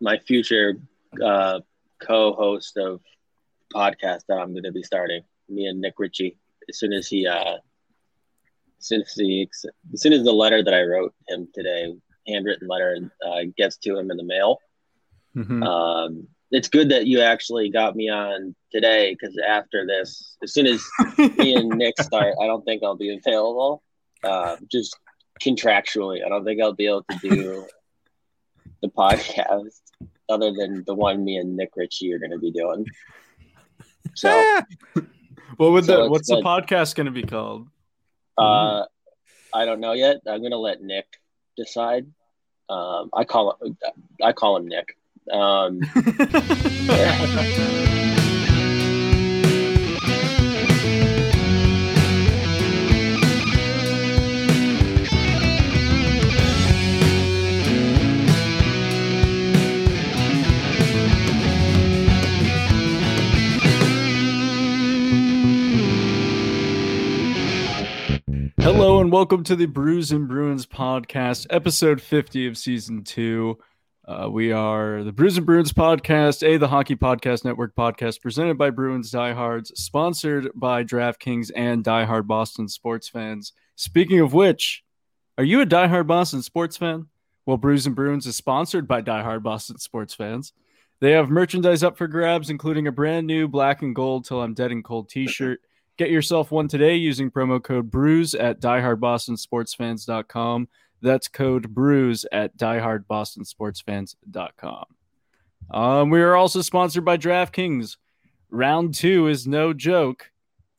my future uh, co-host of podcast that I'm going to be starting. Me and Nick Ritchie. As soon as he, uh, as soon as he, as soon as the letter that I wrote him today, handwritten letter, uh, gets to him in the mail. Mhm. Um, it's good that you actually got me on today because after this, as soon as me and Nick start, I don't think I'll be available. Uh, just contractually, I don't think I'll be able to do the podcast other than the one me and Nick Ritchie are going to be doing. So, what would So the what's the podcast going to be called? uh, I don't know yet. I'm going to let Nick decide. Um, I call him, I call him Nick. Um, Hello and welcome to the Brews and Bruins podcast, episode 50 of season two. Uh, we are the Brews and Bruins podcast, a the Hockey Podcast Network podcast presented by Bruins Diehards, sponsored by DraftKings and Diehard Boston sports fans. Speaking of which, are you a diehard Boston sports fan? Well, Brews and Bruins is sponsored by diehard Boston sports fans. They have merchandise up for grabs, including a brand new black and gold till I'm dead and cold t-shirt. Get yourself one today using promo code BRUISE at diehardbostonsportsfans.com. That's code BRUISE at diehardbostonsportsfans.com. Um, we are also sponsored by DraftKings. Round two is no joke.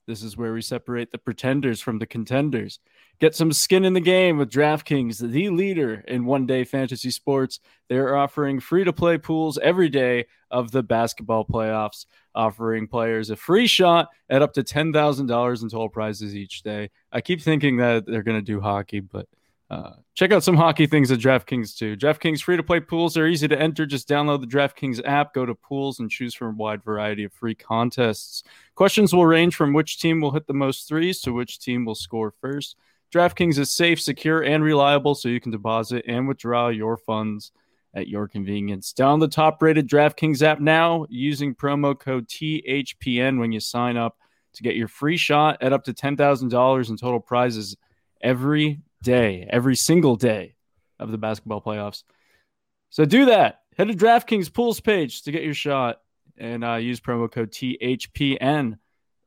This is where we separate the pretenders from the contenders. Get some skin in the game with DraftKings, the leader in one day fantasy sports. They're offering free to play pools every day of the basketball playoffs, offering players a free shot at up to $10,000 in total prizes each day. I keep thinking that they're going to do hockey, but uh, check out some hockey things at DraftKings too. DraftKings free to play pools are easy to enter. Just download the DraftKings app, go to pools, and choose from a wide variety of free contests. Questions will range from which team will hit the most threes to which team will score first. DraftKings is safe, secure, and reliable, so you can deposit and withdraw your funds at your convenience. Download the top rated DraftKings app now using promo code THPN when you sign up to get your free shot at up to $10,000 in total prizes every day, every single day of the basketball playoffs. So do that. Head to DraftKings pools page to get your shot and uh, use promo code THPN.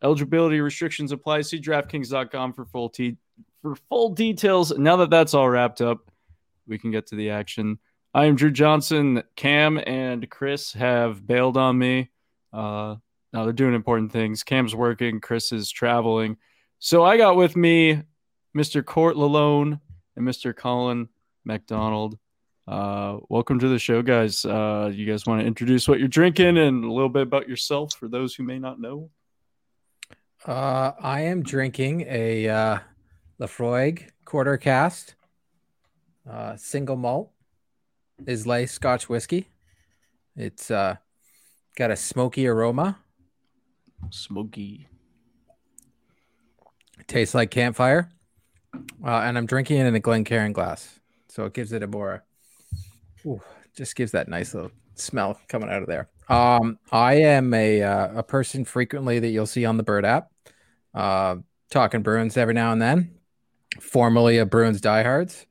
Eligibility restrictions apply. See DraftKings.com for full t- for full details. Now that that's all wrapped up, we can get to the action. I am Drew Johnson. Cam and Chris have bailed on me. Uh, now they're doing important things. Cam's working, Chris is traveling. So I got with me Mr. Court Lalone and Mr. Colin McDonald. Uh, welcome to the show, guys. Uh, you guys want to introduce what you're drinking and a little bit about yourself for those who may not know? Uh, I am drinking a uh, Laphroaig quarter cask, uh, single malt, Islay Scotch whiskey. It's uh, got a smoky aroma. Smoky. It tastes like campfire, uh, and I'm drinking it in a Glencairn glass, so it gives it a more, ooh, just gives that nice little smell coming out of there. Um, I am a uh, a person frequently that you'll see on the Bird app, uh, talking Bruins every now and then. Formerly a Bruins diehards.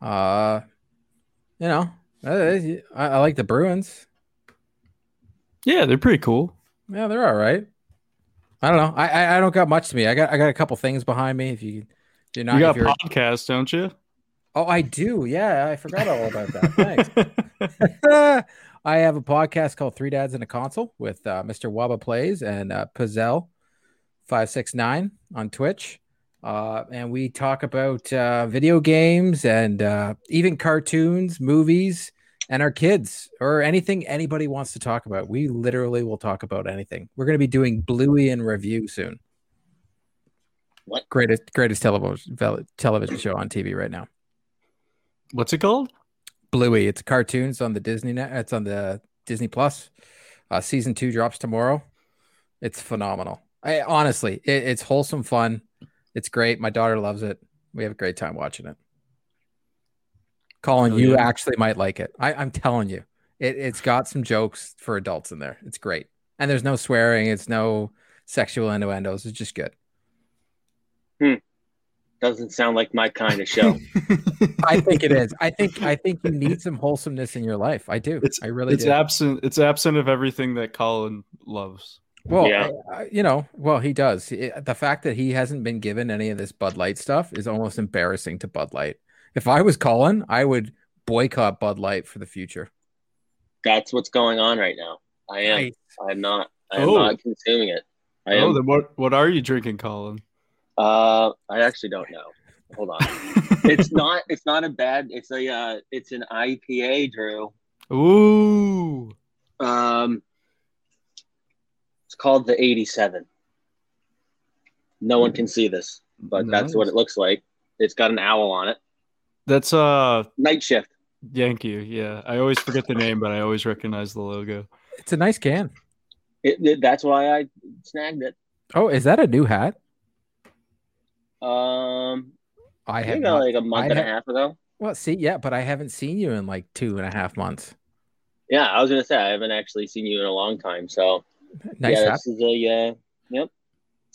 Uh, you know, I, I I like the Bruins. Yeah, they're pretty cool. Yeah, they're all right. I don't know. I, I I don't got much to me. I got I got a couple things behind me. If you do not, you got a you're- don't you? oh, I do. Yeah, I forgot all about that. Thanks. I have a podcast called Three Dads and a Console with uh, Mr. Waba Plays and uh, five six nine on Twitch, uh, and we talk about uh, video games and uh, even cartoons, movies, and our kids or anything anybody wants to talk about. We literally will talk about anything. We're going to be doing Bluey in review soon. What? Greatest greatest television television show on TV right now. What's it called? Bluey. It's cartoons on the Disney net. It's on the Disney Plus. Uh, season two drops tomorrow. It's phenomenal. I honestly, it, it's wholesome fun. It's great. My daughter loves it. We have a great time watching it. Colin, Oh, you yeah. actually might like it. I, I'm telling you, It, it's got some jokes for adults in there. It's great, and there's no swearing. It's no sexual innuendos. It's just good. Hmm. Doesn't sound like my kind of show. I think it is. I think I think you need some wholesomeness in your life. I do. It's I really it's do. absent. It's absent of everything that Colin loves. Well, Yeah. I- I- you know, well, he does. He- the fact that he hasn't been given any of this Bud Light stuff is almost embarrassing to Bud Light. If I was Colin, I would boycott Bud Light for the future. That's what's going on right now. I am. Nice. I'm not. I am Oh. not consuming it. I Oh, am. then what? What are you drinking, Colin? Uh, I actually don't know. Hold on. it's not. It's not a bad. It's a. Uh, it's an IPA, Drew. Ooh. Um, it's called the 87. No one can see this, but that's what it looks like. It's got an owl on it. That's uh Night shift. Thank you. Yeah, I always forget the name, but I always recognize the logo. It's a nice can. It, it- that's why I snagged it. Oh, is that a new hat? Um, I I have think not. like a month I and a half ago. Well, see, yeah, but I haven't seen you in like two and a half months. Yeah, I was gonna say I haven't actually seen you in a long time. So Nice yeah, hat. this is a uh, yep. It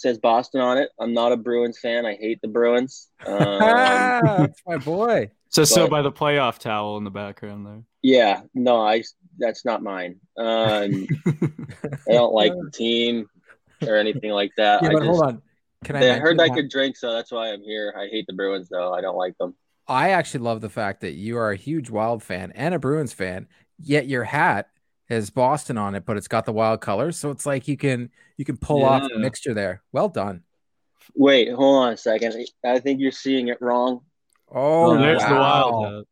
says Boston on it. I'm not a Bruins fan. I hate the Bruins. Um, Ah, that's my boy. Says so But- by the playoff towel in the background there. yeah, no, I that's not mine. Um, I don't like the team or anything like that. Yeah, I but just hold on. Can I? I heard mention I could drink, so that's why I'm here. I hate the Bruins though. I don't like them. I actually love the fact that you are a huge Wild fan and a Bruins fan, yet your hat has Boston on it, but it's got the Wild colors, so it's like you can you can pull off a Yeah. mixture there. Well done. Wait, hold on a second. I think you're seeing it wrong. Oh, Oh, there's the wild hat.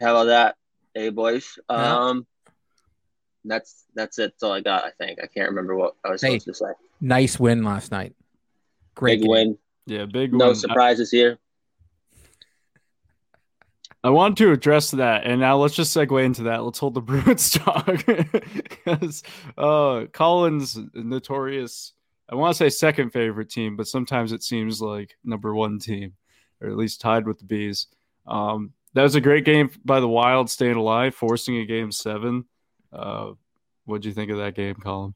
How about that? Hey boys. Yeah. Um that's that's it. That's all I got, I think. I can't remember what I was Hey. supposed to say. Nice win last night. Great Big game. win. Yeah, big No one. surprises here. I want to address that, and now let's just segue into that. Let's hold the Bruins talk because uh, Collins notorious. I want to say second favorite team, but sometimes it seems like number one team, or at least tied with the bees. Um, that was a great game by the Wild, staying alive, forcing a game seven. Uh, what do you think of that game, Colin?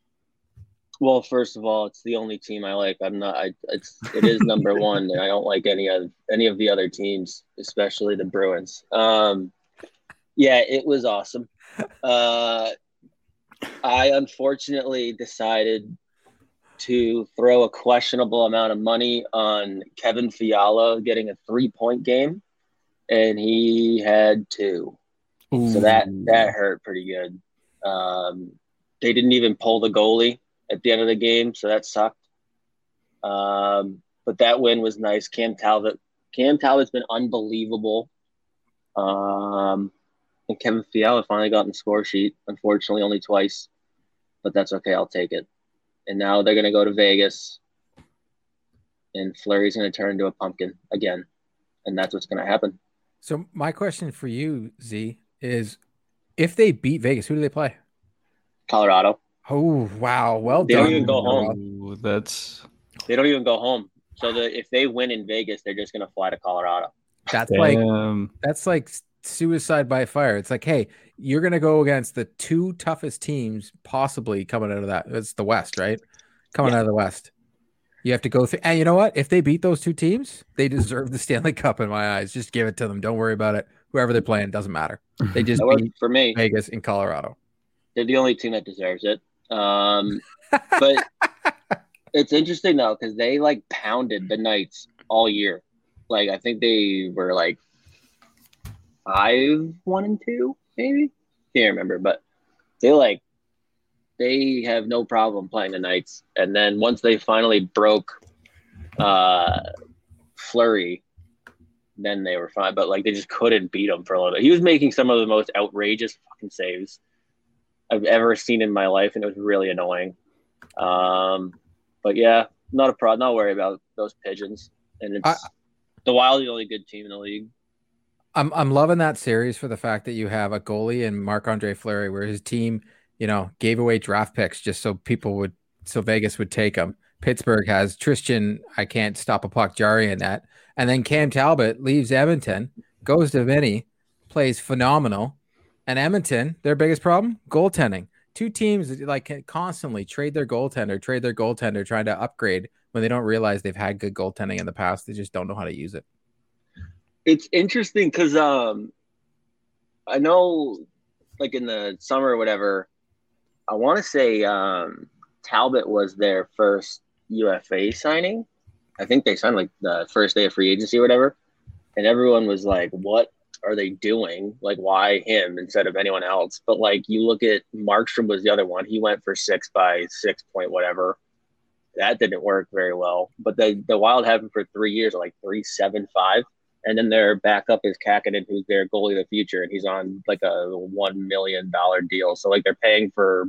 Well, first of all, it's the only team I like. I'm not. I, it's it is number one, and I don't like any of any of the other teams, especially the Bruins. Um, yeah, it was awesome. Uh, I unfortunately decided to throw a questionable amount of money on Kevin Fiala getting a three point game, and he had two. So that that hurt pretty good. Um, they didn't even pull the goalie at the end of the game, so that sucked. Um, but that win was nice. Cam Talbot, Cam Talbot's been unbelievable. Um, and Kevin Fiala finally got in the score sheet. Unfortunately, only twice, but that's okay. I'll take it. And now they're gonna go to Vegas, and Fleury's gonna turn into a pumpkin again, and that's what's gonna happen. So my question for you, Z, is if they beat Vegas, who do they play? Colorado. Oh wow, well They done. don't even go Noah. home. Ooh, that's They don't even go home. So the, if they win in Vegas, they're just gonna fly to Colorado. That's like that's like suicide by fire. It's like, hey, you're gonna go against the two toughest teams possibly coming out of that. It's the West, right? Coming out of the West. You have to go through and you know what? If they beat those two teams, they deserve the Stanley Cup in my eyes. Just give it to them. Don't worry about it. Whoever they're playing doesn't matter. They just beat for me. Vegas in Colorado. They're the only team that deserves it. Um, but it's interesting though because they like pounded the Knights all year. Like I think they were like five, one and two, maybe. Can't remember, but they like they have no problem playing the Knights. And then once they finally broke uh Fleury, then they were fine. But like they just couldn't beat him for a little bit. He was making some of the most outrageous fucking saves I've ever seen in my life, and it was really annoying. Um, but yeah, not a problem. Not worry about those pigeons. And it's I- the Wild, the only good team in the league. I'm I'm loving that series for the fact that you have a goalie and Marc Andre Fleury, where his team, you know, gave away draft picks just so people would, so Vegas would take them. Pittsburgh has Tristan, I can't stop a puck, Jarry in that, and then Cam Talbot leaves Edmonton, goes to Vinny, plays phenomenal, And Edmonton, their biggest problem, goaltending. Two teams like constantly trade their goaltender, trade their goaltender, trying to upgrade when they don't realize they've had good goaltending in the past. They just don't know how to use it. It's interesting because um, I know, like in the summer or whatever, I want to say um, Talbot was their first UFA signing. I think they signed like the first day of free agency or whatever, and everyone was like, "What are they doing? Like, why him instead of anyone else?" But like, you look at Markstrom was the other one. He went for six by six point whatever. That didn't work very well. But the the Wild have him for three years, like three seven five and then their backup is Kahkonen, who's their goalie of the future, and he's on like a one million dollar deal. So like they're paying for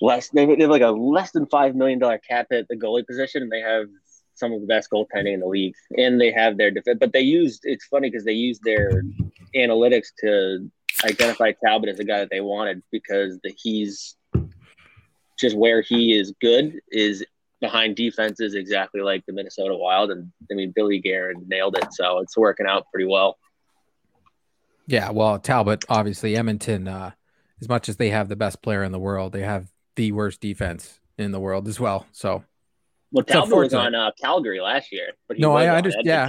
less. They have like a less than five million dollar cap at the goalie position, and they have some of the best goaltending in the league, and they have their defense. But they used it's funny because they used their analytics to identify Talbot as the guy that they wanted because the, he's just where he is good is behind defenses exactly like the Minnesota Wild. And I mean, Billy Guerin nailed it. So it's working out pretty well. Yeah. Well, Talbot, obviously, Edmonton, uh, as much as they have the best player in the world, they have the worst defense in the world as well. So, well, Talbot was on uh, Calgary last year, but no, I understand. Yeah,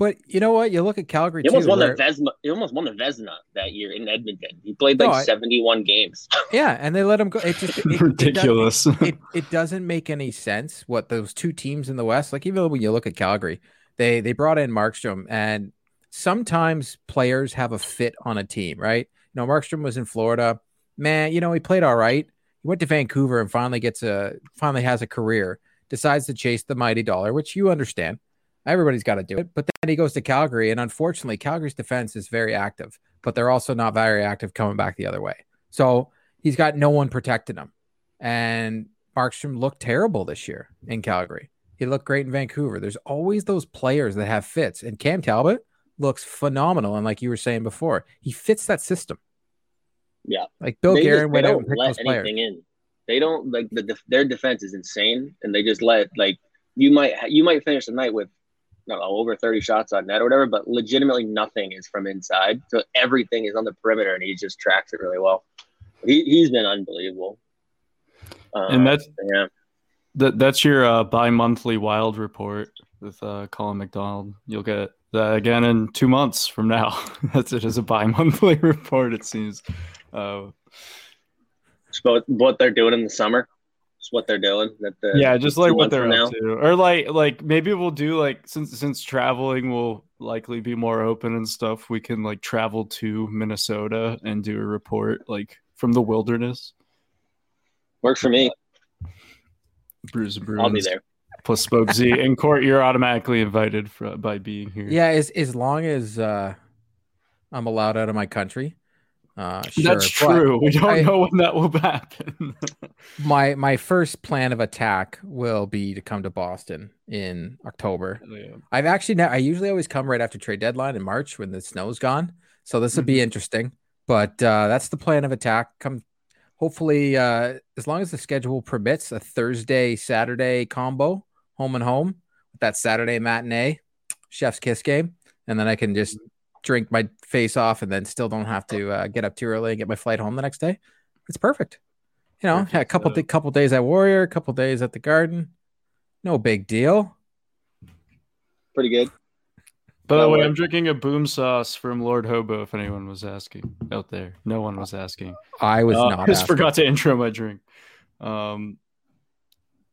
but you know what? You look at Calgary. He almost too, won where... the Vezina. He almost won the Vezina that year in Edmonton. He played like no, I... seventy-one games. yeah, and they let him go. It just it, ridiculous. It, it, it, doesn't make any sense what those two teams in the West. Like even when you look at Calgary, they they brought in Markstrom, and sometimes players have a fit on a team, right? You know, Markstrom was in Florida. Man, you know he played all right. He went to Vancouver and finally gets a finally has a career. Decides to chase the mighty dollar, which you understand Everybody's got to do it. But then he goes to Calgary, and unfortunately, Calgary's defense is very active, but they're also not very active coming back the other way. So he's got no one protecting him. And Markstrom looked terrible this year in Calgary. He looked great in Vancouver. There's always those players that have fits, and Cam Talbot looks phenomenal. And like you were saying before, he fits that system. Yeah, like Bill they Guerin went out and picked those players. In. They don't like the their defense is insane, and they just let like you might you might finish the night with know, over 30 shots on net or whatever, but legitimately nothing is from inside. So everything is on the perimeter and he just tracks it really well. He, he's been unbelievable. Um, and that's, yeah. That, that's your uh, bi monthly wild report with uh, Colin McDonald. You'll get that again in two months from now. that's it as a bi monthly report, it seems. Uh, about what they're doing in the summer is what they're doing. That the, yeah, just like what they're up to, or like like maybe we'll do like since since traveling will likely be more open and stuff. We can like travel to Minnesota and do a report like from the wilderness. Works for me. Brews Bruins. I'll be there. Plus Spoke Z and Court, you're automatically invited for, by being here. Yeah, as as long as uh, I'm allowed out of my country. Uh, sure. That's true. We don't I, know when that will happen. my my first plan of attack will be to come to Boston in October. Oh, yeah. I've actually ne- I usually always come right after trade deadline in March when the snow's gone. So this will mm-hmm. be interesting. But uh, that's the plan of attack. Come, hopefully, uh, as long as the schedule permits, a Thursday Saturday combo, home and home, with that Saturday matinee, chef's kiss game, and then I can just drink my face off and then still don't have to uh, get up too early and get my flight home the next day. It's perfect. You know, perfect. a couple th- couple days at Warrior, a couple days at the Garden. No big deal. Pretty good. By the way, I'm drinking a boom sauce from Lord Hobo. If anyone was asking out there, no one was asking. I was uh, not. I just asking. forgot to intro my drink. Um,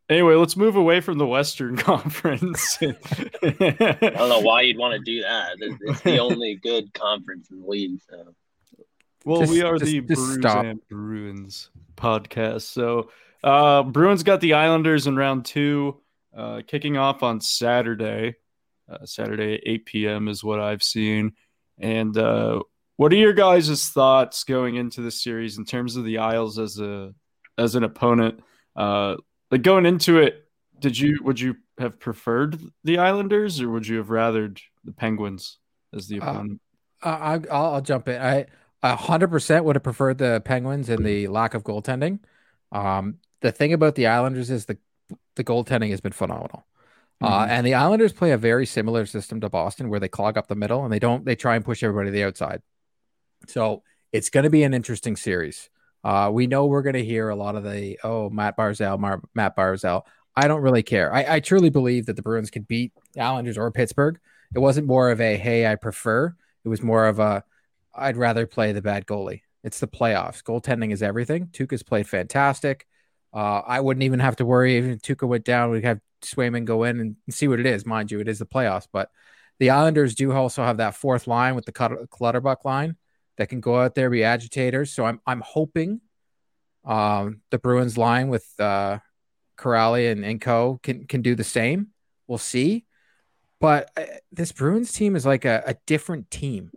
Anyway, let's move away from the Western Conference. I don't know why you'd want to do that. It's the only good conference in the league. So. Well, just, we are just, the just Brews stop. and Bruins podcast. So, uh, Bruins got the Islanders in round two, uh, kicking off on Saturday. Uh, Saturday 8 p.m. is what I've seen. And uh, what are your guys' thoughts going into the series in terms of the Isles as a as an opponent? Like going into it, did you would you have preferred the Islanders or would you have rathered the Penguins as the uh, opponent? Uh, I, I'll, I'll jump in. I hundred percent would have preferred the Penguins and the lack of goaltending. Um, the thing about the Islanders is the the goaltending has been phenomenal. Uh, mm-hmm. Uh, and the Islanders play a very similar system to Boston, where they clog up the middle and they don't they try and push everybody to the outside. So it's going to be an interesting series. Uh, we know we're going to hear a lot of the oh Matt Barzal, Mar- Matt Barzal. I don't really care. I, I truly believe that the Bruins could beat Islanders or Pittsburgh. It wasn't more of a hey, I prefer. It was more of a I'd rather play the bad goalie. It's the playoffs. Goaltending is everything. Tuukka's played fantastic. Uh, I wouldn't even have to worry if Tuukka went down. We'd have Swayman go in and see what it is. Mind you, it is the playoffs, but the Islanders do also have that fourth line with the Clutterbuck line that can go out there be agitators. So I'm I'm hoping um, the Bruins line with uh, Kuraly and, and Co can can do the same. We'll see. But uh, this Bruins team is like a, a different team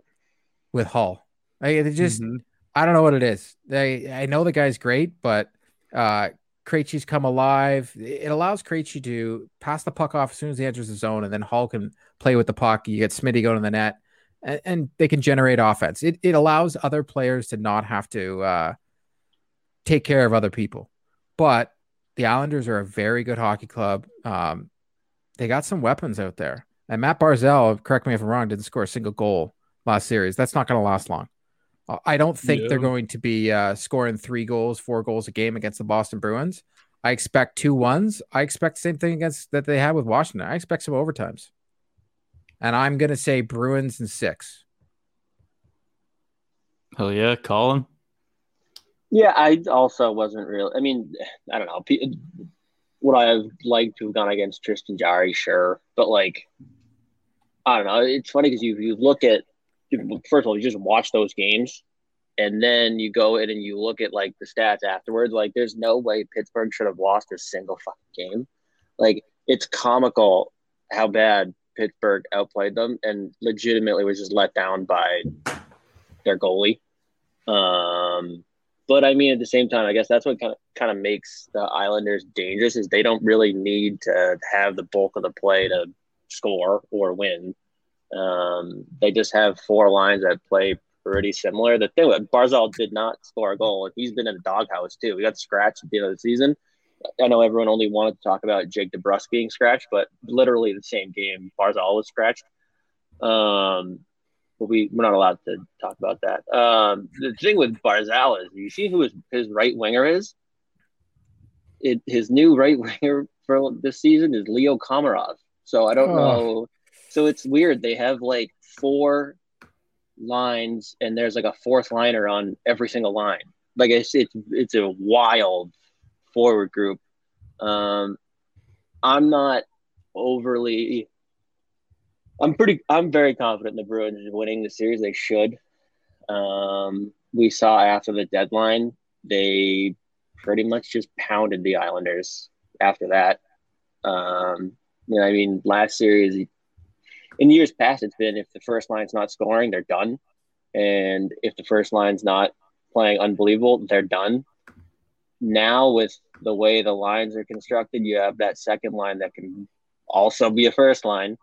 with Hall. Like, they just mm-hmm. I don't know what it is. They I know the guy's great, but uh Krejci's come alive. It allows Krejci to pass the puck off as soon as he enters the zone, and then Hall can play with the puck. You get Smitty going to the net, and, and, they can generate offense. It, it allows other players to not have to uh, take care of other people. But the Islanders are a very good hockey club. Um, they got some weapons out there. And Matt Barzal, correct me if I'm wrong, didn't score a single goal last series. That's not going to last long. Uh, I don't think yeah. they're going to be uh, scoring three goals, four goals a game against the Boston Bruins. I expect two ones. I expect the same thing against that they had with Washington. I expect some overtimes. And I'm going to say Bruins and six. Hell yeah, Colin. Yeah, I also wasn't real. I mean, I don't know. Would I have liked to have gone against Tristan Jarry? Sure, but like, I don't know. It's funny because you you look at first of all, you just watch those games, and then you go in and you look at like the stats afterwards. Like, there's no way Pittsburgh should have lost a single fucking game. Like, it's comical how bad Pittsburgh outplayed them and legitimately was just let down by their goalie. Um, but I mean, at the same time, I guess that's what kind of kind of makes the Islanders dangerous is they don't really need to have the bulk of the play to score or win. Um, they just have four lines that play pretty similar. The thing with Barzal did not score a goal. He's been in the doghouse too. He got scratched at the end of the season. I know everyone only wanted to talk about Jake DeBrusk being scratched, but literally the same game, Barzal was scratched. Um, but we we're not allowed to talk about that. Um, the thing with Barzal is, you see who his his right winger is. It his new right winger for this season is Leo Komarov. So I don't oh. know so it's weird. They have like four lines, and there's like a fourth liner on every single line. Like it's it's it's a wild forward group. Um, I'm not overly. I'm pretty. I'm very confident in the Bruins winning the series. They should. Um, we saw after the deadline, they pretty much just pounded the Islanders. After that, um, you know, I mean, last series in years past, it's been if the first line's not scoring, they're done, and if the first line's not playing unbelievable, they're done. Now, with the way the lines are constructed, you have that second line that can also be a first line.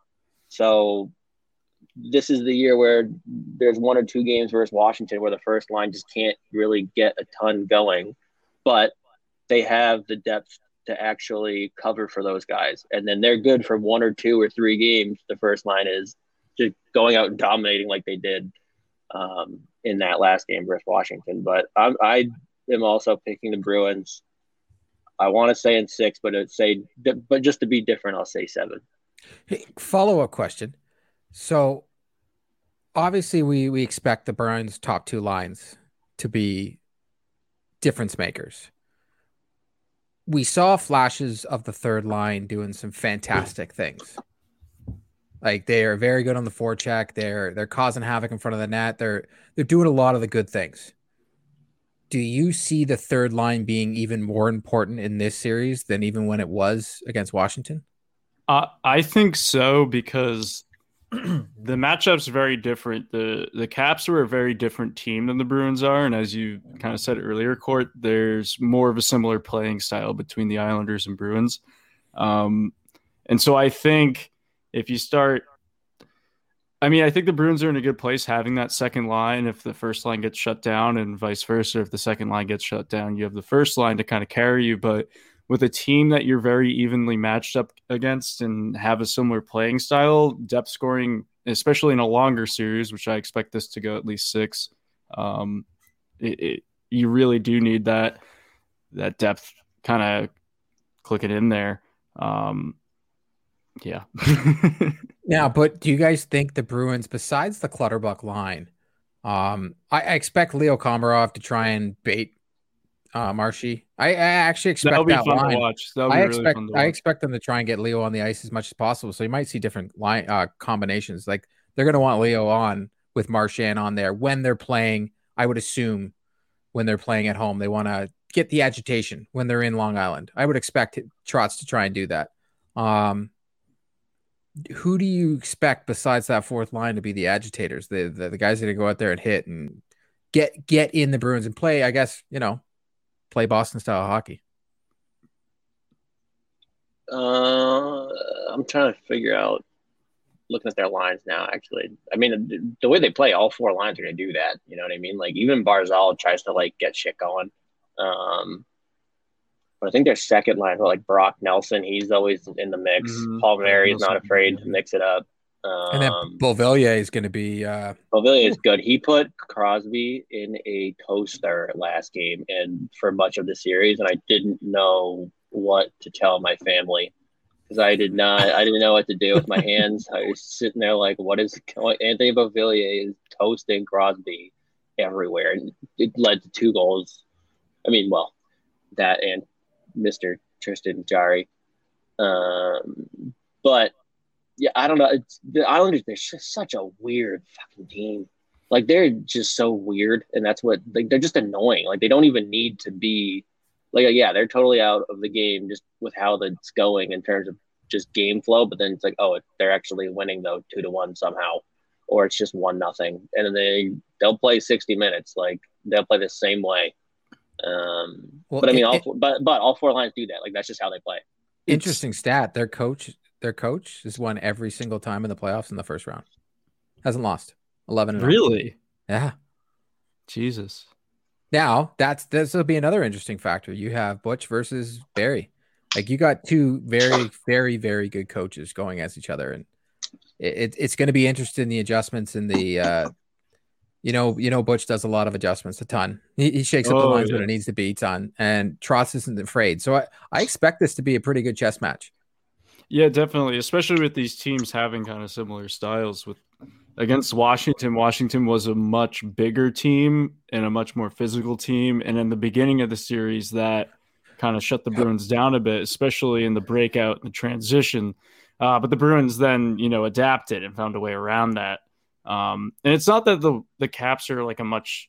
So this is the year where there's one or two games versus Washington where the first line just can't really get a ton going, but they have the depth to actually cover for those guys. And then they're good for one or two or three games. The first line is just going out and dominating like they did um, in that last game versus Washington. But I'm, I am also picking the Bruins. I want to say in six, but it say, but just to be different, I'll say seven. Hey, follow up question. So obviously, we we expect the Bruins top two lines to be difference makers we saw flashes of the third line doing some fantastic things. Like they are very good on the forecheck. They're they're causing havoc in front of the net. They're they're doing a lot of the good things. Do you see the third line being even more important in this series than even when it was against Washington? Uh, I think so because the matchup's very different. The the Caps are a very different team than the Bruins are, and as you kind of said earlier, Court, there's more of a similar playing style between the Islanders and Bruins. Um, and so I think if you start, I mean, I think the Bruins are in a good place having that second line. If the first line gets shut down, and vice versa, if the second line gets shut down, you have the first line to kind of carry you. But with a team that you're very evenly matched up against and have a similar playing style, depth scoring, especially in a longer series, which I expect this to go at least six, Um, it, it, you really do need that that depth kind of clicking in there. Um, yeah. yeah, but do you guys think the Bruins, besides the Clutterbuck line, um, I, I expect Leo Komarov to try and bait uh, Marshy. I, I actually expect That'll that line. I expect I expect them to try and get Leo on the ice as much as possible. So you might see different line uh, combinations. Like they're going to want Leo on with Marchand on there when they're playing. I would assume when they're playing at home, they want to get the agitation when they're in Long Island. I would expect Trotz to try and do that. Um, who do you expect besides that fourth line to be the agitators, the the, the guys that are going to go out there and hit and get get in the Bruins and play? I guess you know play Boston style hockey? Uh, I'm trying to figure out. Looking at their lines now, actually, I mean, the way they play, all four lines are going to do that. You know what I mean? Like even Barzal tries to like get shit going. Um, but I think their second line, like Brock Nelson, he's always in the mix. Mm-hmm. Palmieri is not afraid to mix it up. Um, and then um, Beauvillier is going to be. Uh... Beauvillier is good. He put Crosby in a toaster last game and for much of the series, and I didn't know what to tell my family because I did not. I didn't know what to do with my hands. I was sitting there like, "What is Anthony Beauvillier is toasting Crosby everywhere?" And it led to two goals. I mean, well, that and Mister Tristan Jarry. Um, but yeah, I don't know. It's, the Islanders, they're just such a weird fucking team. Like they're just so weird, and that's what like they're just annoying. Like they don't even need to be like yeah, they're totally out of the game just with how it's going in terms of just game flow. But then it's like oh, they're actually winning though two to one somehow, or it's just one nothing, and they they'll play sixty minutes. Like they'll play the same way. Um, well, but I mean, it, all four, but but all four lines do that. Like that's just how they play. Interesting stat. Their coach their coach has won every single time in the playoffs in the first round. Hasn't lost. 11 Really? Yeah. Jesus. Now, that's this will be another interesting factor. You have Butch versus Barry. Like you got two very, very, very good coaches going against each other, and it, it's going to be interesting the adjustments in the. Uh, you know, you know, Butch does a lot of adjustments, a ton. He, he shakes up oh, the lines yeah. when it needs to be, ton. And Trotz isn't afraid, so I, I expect this to be a pretty good chess match. Yeah, definitely, especially with these teams having kind of similar styles. With against Washington, Washington was a much bigger team and a much more physical team, and in the beginning of the series, that kind of shut the Bruins down a bit, especially in the breakout and the transition. Uh, but the Bruins then, you know, adapted and found a way around that. Um, and it's not that the the Caps are like a much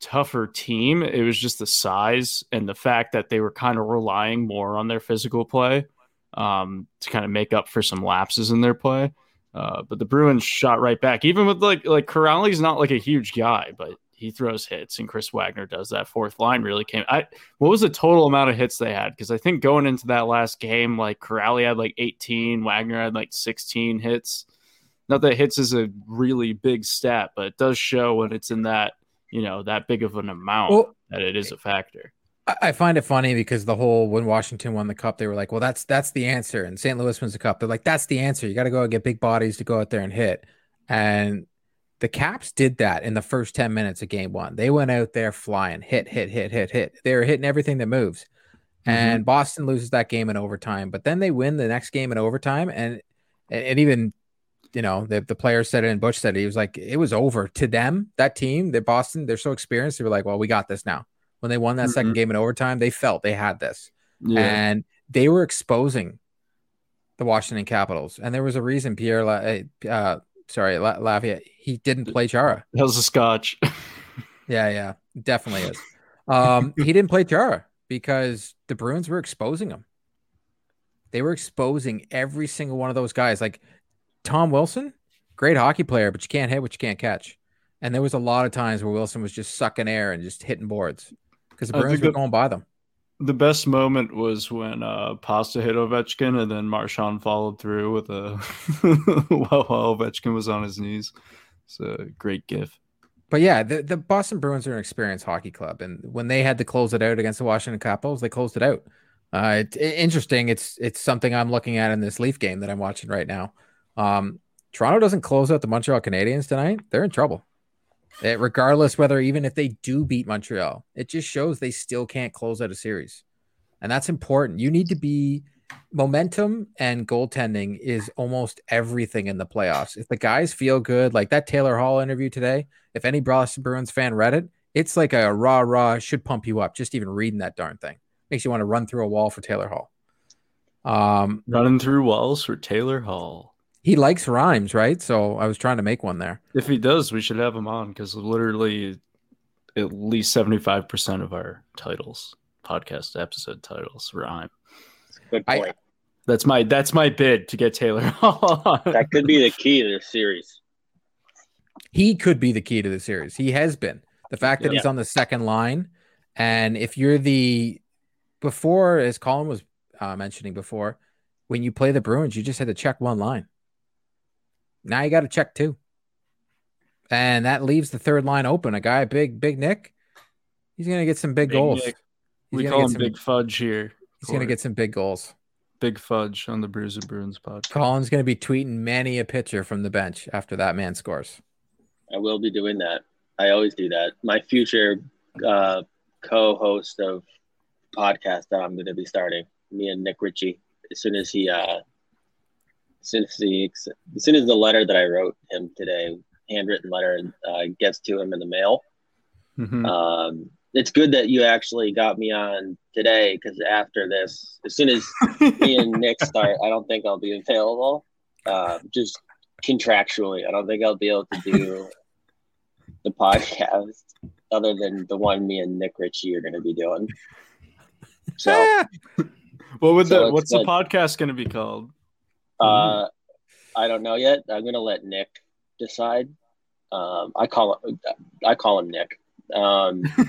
tougher team. It was just the size and the fact that they were kind of relying more on their physical play um, to kind of make up for some lapses in their play. Uh, but the Bruins shot right back, even with like like Kuraly's not like a huge guy, but he throws hits, and Chris Wagner does that fourth line really came. I what was the total amount of hits they had? Because I think going into that last game, like Kuraly had like 18, Wagner had like 16 hits. Not that hits is a really big stat, but it does show when it's in that you know that big of an amount well, that it is a factor. I find it funny because the whole when Washington won the cup, they were like, "Well, that's that's the answer." And St. Louis wins the cup, they're like, "That's the answer. You got to go and get big bodies to go out there and hit." And the Caps did that in the first ten minutes of Game One. They went out there flying, hit, hit, hit, hit, hit. They were hitting everything that moves. Mm-hmm. And Boston loses that game in overtime, but then they win the next game in overtime, and and even you know the the player said it and Bush said it. He was like, it was over to them. That team, that Boston, they're so experienced. They were like, well, we got this now when they won that mm-hmm. second game in overtime, they felt they had this. Yeah. And they were exposing the Washington Capitals. And there was a reason Pierre, La, eh, uh, sorry, La, Lafayette, he didn't play Chara. That was a scotch. yeah, yeah, definitely is. Um, he didn't play Chara because the Bruins were exposing him. They were exposing every single one of those guys. Like Tom Wilson, great hockey player, but you can't hit what you can't catch. And there was a lot of times where Wilson was just sucking air and just hitting boards because the Bruins were going by them. The best moment was when uh, Pasta hit Ovechkin and then Marchand followed through with a while, while Ovechkin was on his knees. It's a great gif. But yeah, the, the Boston Bruins are an experienced hockey club, and when they had to close it out against the Washington Capitals, they closed it out. Uh, it, it, interesting. It's it's something I'm looking at in this Leaf game that I'm watching right now. Um, Toronto doesn't close out the Montreal Canadiens tonight. They're in trouble. Eh, regardless whether even if they do beat Montreal, it just shows they still can't close out a series. And that's important. You need to be momentum and goaltending is almost everything in the playoffs. If the guys feel good, like that Taylor Hall interview today, if any Boston Bruins fan read it, it's like a rah rah should pump you up. Just even reading that darn thing makes you want to run through a wall for Taylor Hall. Um, Running through walls for Taylor Hall. He likes rhymes, right? So I was trying to make one there. If he does, we should have him on because literally at least 75% of our titles, podcast episode titles, rhyme. Good I- point. That's my that's my bid to get Taylor on. that could be the key to this series. He could be the key to the series. He has been. The fact that Yeah. he's on the second line, and if you're the before, as Colin was uh, mentioning before, when you play the Bruins, you just had to check one line. Now you got to check two, and that leaves the third line open. A guy, big Big Nick, he's gonna get some big, Big goals. We call him some- Big Fudge here. He's gonna get some big goals. Big Fudge on the Bruiser Bruins podcast. Colin's gonna be tweeting many a picture from the bench after that man scores. I will be doing that. I always do that. My future uh, co-host of podcast that I'm going to be starting, me and Nick Ritchie, as soon as he, uh, as soon as soon as the letter that I wrote him today, handwritten letter, uh, gets to him in the mail. Mhm. Um, it's good that you actually got me on today because after this, as soon as me and Nick start, I don't think I'll be available. Uh, just contractually, I don't think I'll be able to do the podcast other than the one me and Nick Ritchie are going to be doing. So, what would So the what's the podcast going to be called? Uh, I don't know yet. I'm going to let Nick decide. Um, I call him, I call him Nick. Um, he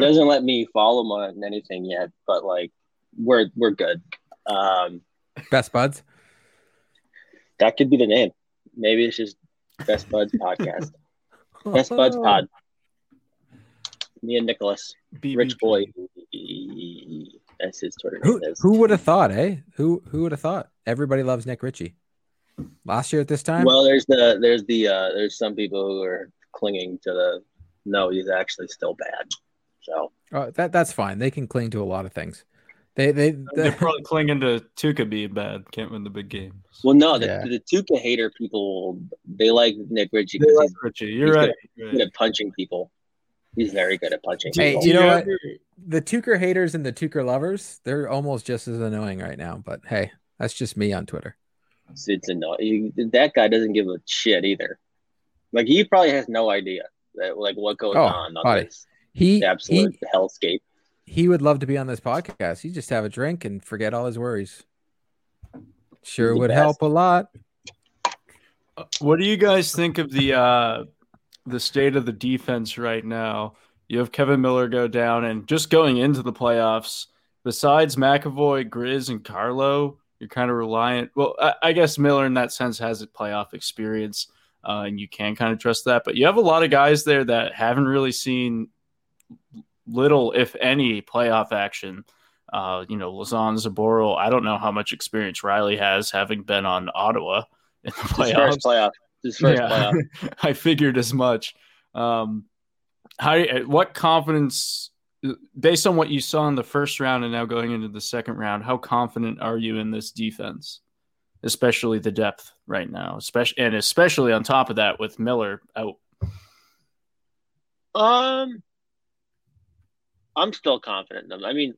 doesn't let me follow him on anything yet, but like we're we're good. Um, Best buds. that could be the name. Maybe it's just Best Buds Podcast. Best Buds Pod. Me and Nicholas, BBP. Rich Boy. That's his Twitter Who name is. who would have thought, eh? Who who would have thought? Everybody loves Nick Ritchie. Last year at this time, Well, there's the there's the uh, there's some people who are clinging to the no, he's actually still bad. So oh, that that's fine. They can cling to a lot of things. They they, They're they probably clinging to Tuukka being bad. Can't win the big game. well, no, the, Yeah. the Tuukka hater people they like Nick Ritchie They because like he's Ritchie. You're he's right. good at punching people. He's very good at punching Hey, people. you know what? the Tuukka haters and the Tuukka lovers, they're almost just as annoying right now. But hey, that's just me on Twitter. It's, it's annoying. That guy doesn't give a shit either. Like he probably has no idea that like what goes Oh, on on buddy. this He absolute he hellscape. he would love to be on this podcast. He just have a drink and forget all his worries. Sure would best. help a lot. What do you guys think of the uh the state of the defense right now? You have Kevan Miller go down, and just going into the playoffs, besides McAvoy, Grizz, and Carlo, you're kind of reliant. Well, I, I guess Miller in that sense has a playoff experience, uh, and you can kind of trust that. But you have a lot of guys there that haven't really seen little, if any, playoff action. Uh, you know, Lauzon Zboril. I don't know how much experience Reilly has, having been on Ottawa in the playoffs. playoff. His first playoff. I figured as much. Um, how? What confidence, based on what you saw in the first round and now going into the second round, how confident are you in this defense, especially the depth right now, especially and especially on top of that with Miller out? Um, I'm still confident in them. I mean,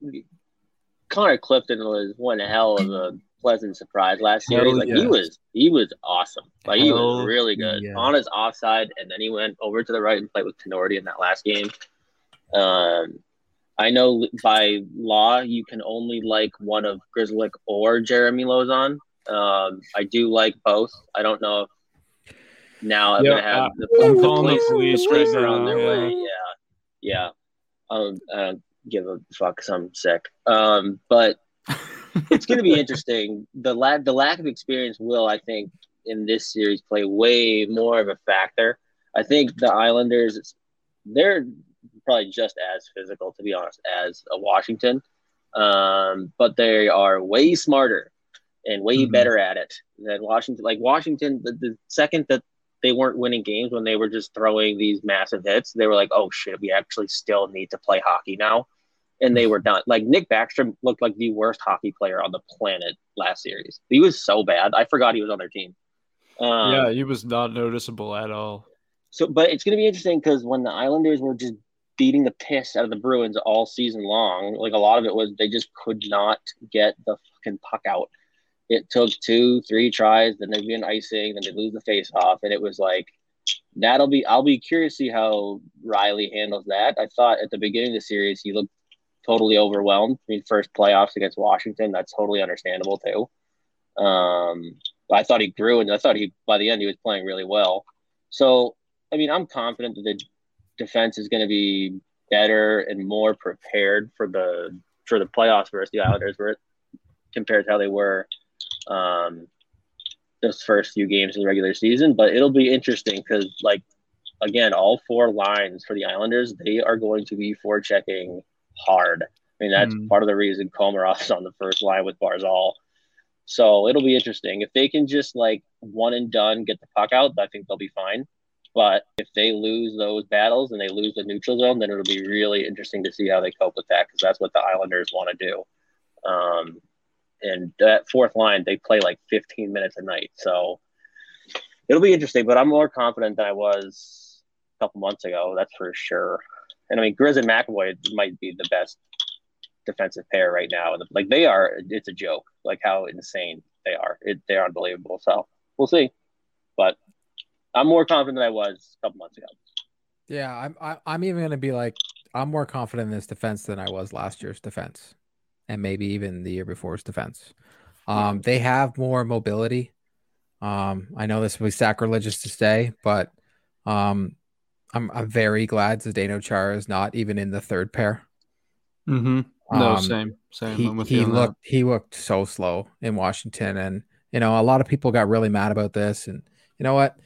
Connor Clifton was one hell of a pleasant surprise last Hell series. Like he was, he was awesome. Like he Hell was really good yeah. on his offside, and then he went over to the right and played with Tinordi in that last game. Um, I know by law you can only like one of Grzelcyk or Jeremy Lauzon. Um, I do like both. I don't know if now I'm Yeah, gonna have uh, the, I'm the calling the police, police police right are on their yeah. way. Yeah, yeah. I don't, I don't give a fuck. 'cause I'm sick. Um, but it's going to be interesting. The lack the lack of experience will, I think, in this series play way more of a factor. I think the Islanders, they're probably just as physical, to be honest, as a Washington, um, but they are way smarter and way Mhm. better at it than Washington. Like Washington, the, the second that they weren't winning games when they were just throwing these massive hits. They were like, oh shit, we actually still need to play hockey now. And they were done. Like Nick Backstrom looked like the worst hockey player on the planet last series. He was so bad. I forgot he was on their team. Um, yeah, he was not noticeable at all. So, but it's going to be interesting because when the Islanders were just beating the piss out of the Bruins all season long, like a lot of it was they just could not get the fucking puck out it took two, three tries, then they'd be an icing, then they'd lose the face off. And it was like, that'll be, I'll be curious to see how Reilly handles that. I thought at the beginning of the series, he looked totally overwhelmed. I mean, first playoffs against Washington, that's totally understandable too. Um, I thought he grew and I thought he, by the end, he was playing really well. So, I mean, I'm confident that the defense is going to be better and more prepared for the, for the playoffs versus the Islanders compared to how they were um, this first few games of the regular season. But it'll be interesting because, like, again, all four lines for the Islanders, they are going to be forechecking hard. I mean, that's mm. part of the reason Komarov's on the first line with Barzal. So it'll be interesting. If they can just like one and done get the puck out, I think they'll be fine. But if they lose those battles and they lose the neutral zone, then it'll be really interesting to see how they cope with that because that's what the Islanders want to do. Um, and that fourth line they play like 15 minutes a night so it'll be interesting but i'm more confident than i was a couple months ago that's for sure and i mean grizz and mcavoy might be the best defensive pair right now. Like they are it's a joke like how insane they are. It, they're unbelievable. So we'll see. But i'm more confident than i was a couple months ago. Yeah i'm I, am i am even going to be like i'm more confident in this defense than i was last year's defense and maybe even the year before's defense. Um, they have more mobility. Um, I know this will be sacrilegious to say, but um, I'm I'm very glad Zdeno Chara is not even in the third pair. Mm-hmm. No, um, same, same. He, he looked that. he looked so slow in Washington, and you know a lot of people got really mad about this. And you know what?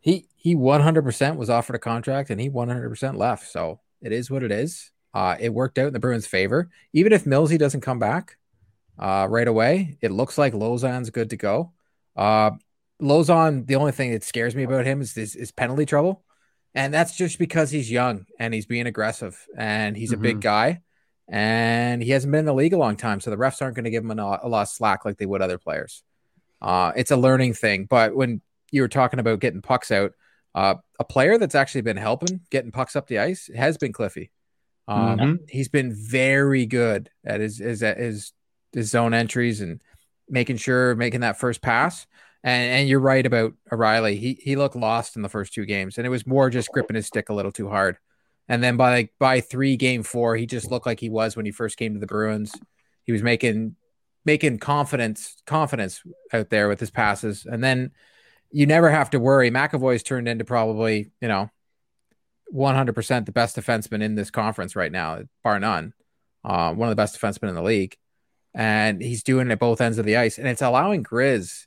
He he 100% was offered a contract, and he 100% left. So it is what it is. Uh, it worked out in the Bruins' favor. Even if Millsy doesn't come back uh, right away, it looks like Lauzon's good to go. Uh, Lauzon, the only thing that scares me about him is, is, is penalty trouble. And that's just because he's young and he's being aggressive and he's mm-hmm. a big mm-hmm. guy and he hasn't been in the league a long time. So the refs aren't going to give him a, a, lot of slack like they would other players. Uh, it's a learning thing. But when you were talking about getting pucks out, uh, a player that's actually been helping getting pucks up the ice has been Cliffy. Um, mm-hmm. He's been very good at his, his his his zone entries and making sure making that first pass. And and you're right about O'Reilly. He he looked lost in the first two games, and it was more just gripping his stick a little too hard. And then by by three game four, he just looked like he was when he first came to the Bruins. He was making making confidence confidence out there with his passes, and then you never have to worry. McAvoy's turned into probably you know 100% the best defenseman in this conference right now, bar none. Uh, one of the best defensemen in the league. And he's doing it at both ends of the ice. And it's allowing Grizz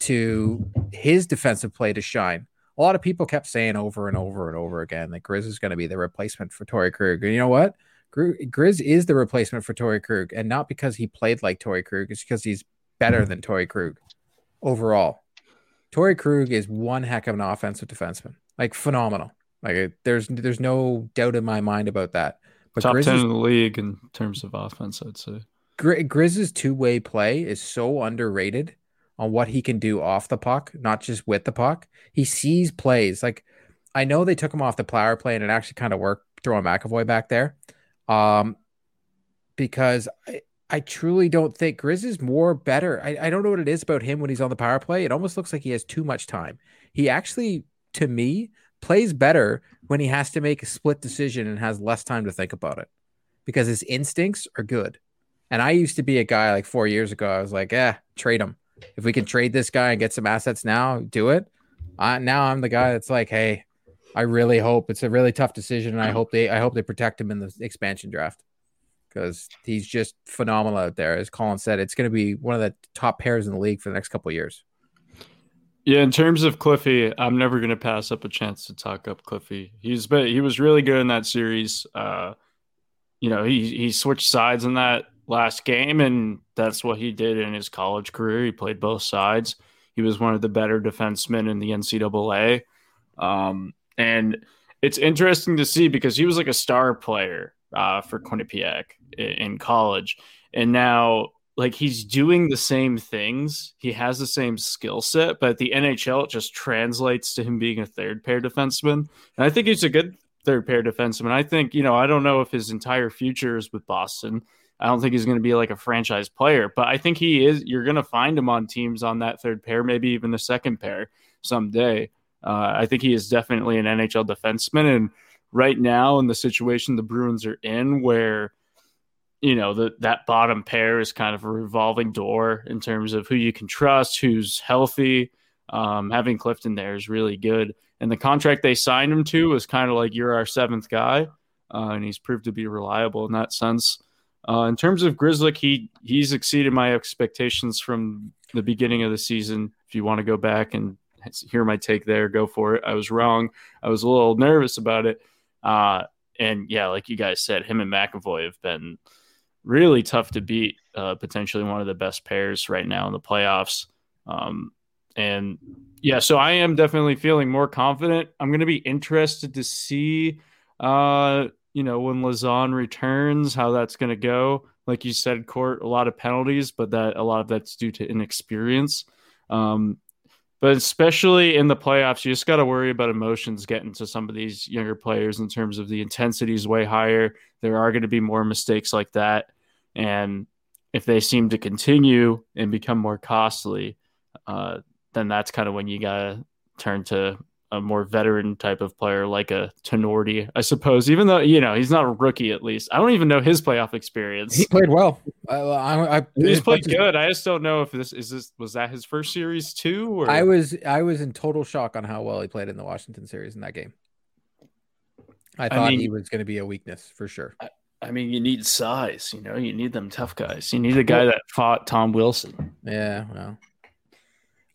to his defensive play to shine. A lot of people kept saying over and over and over again that Grizz is going to be the replacement for Torey Krug. And you know what? Grizz is the replacement for Torey Krug. And not because he played like Torey Krug, it's because he's better than Torey Krug overall. Torey Krug is one heck of an offensive defenseman, like phenomenal. Like there's there's no doubt in my mind about that. But top Grizz ten in the league in terms of offense, I'd say. Gri- Grizz's two way play is so underrated on what he can do off the puck, not just with the puck. He sees plays. Like I know they took him off the power play and it actually kind of worked throwing McAvoy back there. Um, because I, I truly don't think Grizz is more better. I, I don't know what it is about him when he's on the power play. It almost looks like he has too much time. He actually, to me, plays better when he has to make a split decision and has less time to think about it because his instincts are good. And I used to be a guy like four years ago. I was like, eh, trade him. If we can trade this guy and get some assets now, do it. Uh, now I'm the guy that's like, hey, I really hope it's a really tough decision, and I hope they I hope they protect him in the expansion draft because he's just phenomenal out there. As Colin said, it's going to be one of the top pairs in the league for the next couple years. Yeah, in terms of Cliffy, I'm never going to pass up a chance to talk up Cliffy. He's been he was really good in that series. Uh, you know, he he switched sides in that last game, and that's what he did in his college career. He played both sides. He was one of the better defensemen in the NCAA. Um, and it's interesting to see because he was like a star player uh, for Quinnipiac in, in college, and now like he's doing the same things. He has the same skill set, but the NHL it just translates to him being a third pair defenseman. And I think he's a good third pair defenseman. I think, you know, I don't know if his entire future is with Boston. I don't think he's going to be like a franchise player, but I think he is. You're going to find him on teams on that third pair, maybe even the second pair someday. Uh, I think he is definitely an NHL defenseman. And right now, in the situation the Bruins are in, where you know the, that bottom pair is kind of a revolving door in terms of who you can trust, who's healthy. Um, having Clifton there is really good, and the contract they signed him to was kind of like you're our seventh guy, uh, and he's proved to be reliable in that sense. Uh, in terms of Grzelcyk, he he's exceeded my expectations from the beginning of the season. If you want to go back and hear my take there, go for it. I was wrong. I was a little nervous about it. Uh, and yeah, like you guys said, him and McAvoy have been really tough to beat. Uh, potentially one of the best pairs right now in the playoffs. Um, and yeah, so I am definitely feeling more confident. I'm going to be interested to see, uh, you know, when Lauzon returns, how that's going to go. Like you said, court a lot of penalties, but that a lot of that's due to inexperience. Um, but especially in the playoffs, you just got to worry about emotions getting to some of these younger players in terms of the intensity is way higher. There are going to be more mistakes like that. And if they seem to continue and become more costly, uh, then that's kind of when you got to turn to a more veteran type of player like a Tinordi, I suppose. Even though you know he's not a rookie, at least I don't even know his playoff experience. He played well. I, I, he's played good. I just don't know if this is this was that his first series too. Or? I was I was in total shock on how well he played in the Washington series in that game. I thought I mean, he was going to be a weakness for sure. I, I mean, you need size. You know, you need them tough guys. You need a guy that fought Tom Wilson. Yeah, well,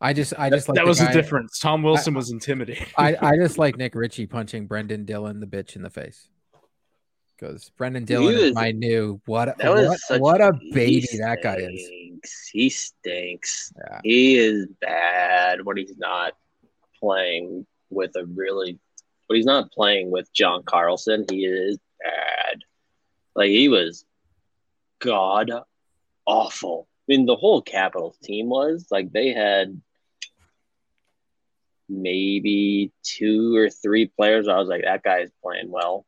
I just, I just that, like that was guy, the difference. Tom Wilson I, was intimidating. I, I just like Nick Ritchie punching Brendan Dillon the bitch in the face because Brendan Dillon was, is my new what what, what a baby that guy is. He stinks. Yeah. He is bad when he's not playing with a really. But he's not playing with John Carlson, he is bad. Like he was god awful. I mean, the whole Capitals team was like they had maybe two or three players. I was like, that guy is playing well,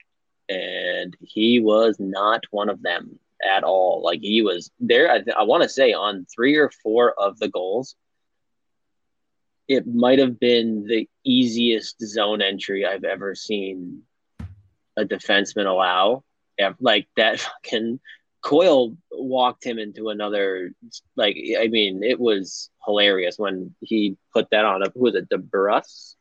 and he was not one of them at all. Like he was there. I, I want to say on three or four of the goals, it might have been the easiest zone entry I've ever seen a defenseman allow. Like that fucking Coyle walked him into another like I mean it was hilarious when he put that on who was it DeBrusk?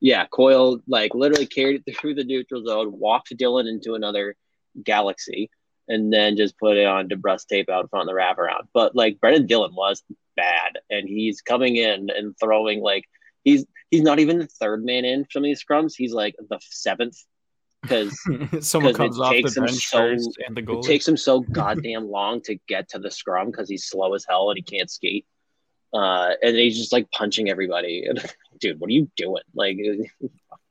Yeah, Coyle like literally carried it through the neutral zone, walked Dillon into another galaxy, and then just put it on DeBrusk tape out front of the wraparound. But like Brendan Dillon was bad, and he's coming in and throwing like he's he's not even the third man in some of these scrums. He's like the seventh because someone comes off the bench so, first and the goal. It takes him so goddamn long to get to the scrum because he's slow as hell and he can't skate. Uh, and he's just like punching everybody. Dude, what are you doing? Like,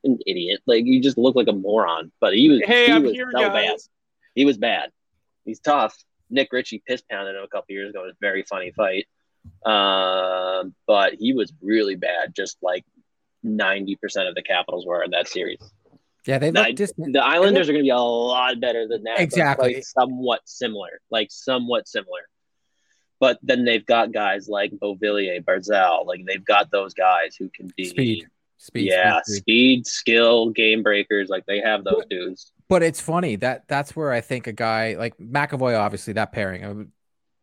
an idiot. Like, you just look like a moron. But he was, hey, he I'm was here, so guys. bad. He was bad. He's tough. Nick Ritchie piss pounded him a couple years ago. It was a very funny fight. Uh, but he was really bad, just like 90% of the Capitals were in that series. Yeah, they look just the Islanders look, are going to be a lot better than that. Exactly, like somewhat similar, like somewhat similar. But then they've got guys like Beauvillier, Barzal, like they've got those guys who can be speed, speed, yeah, speed, speed, skill, game breakers. Like they have those but, dudes. But it's funny that that's where I think a guy like McAvoy, obviously that pairing, I mean,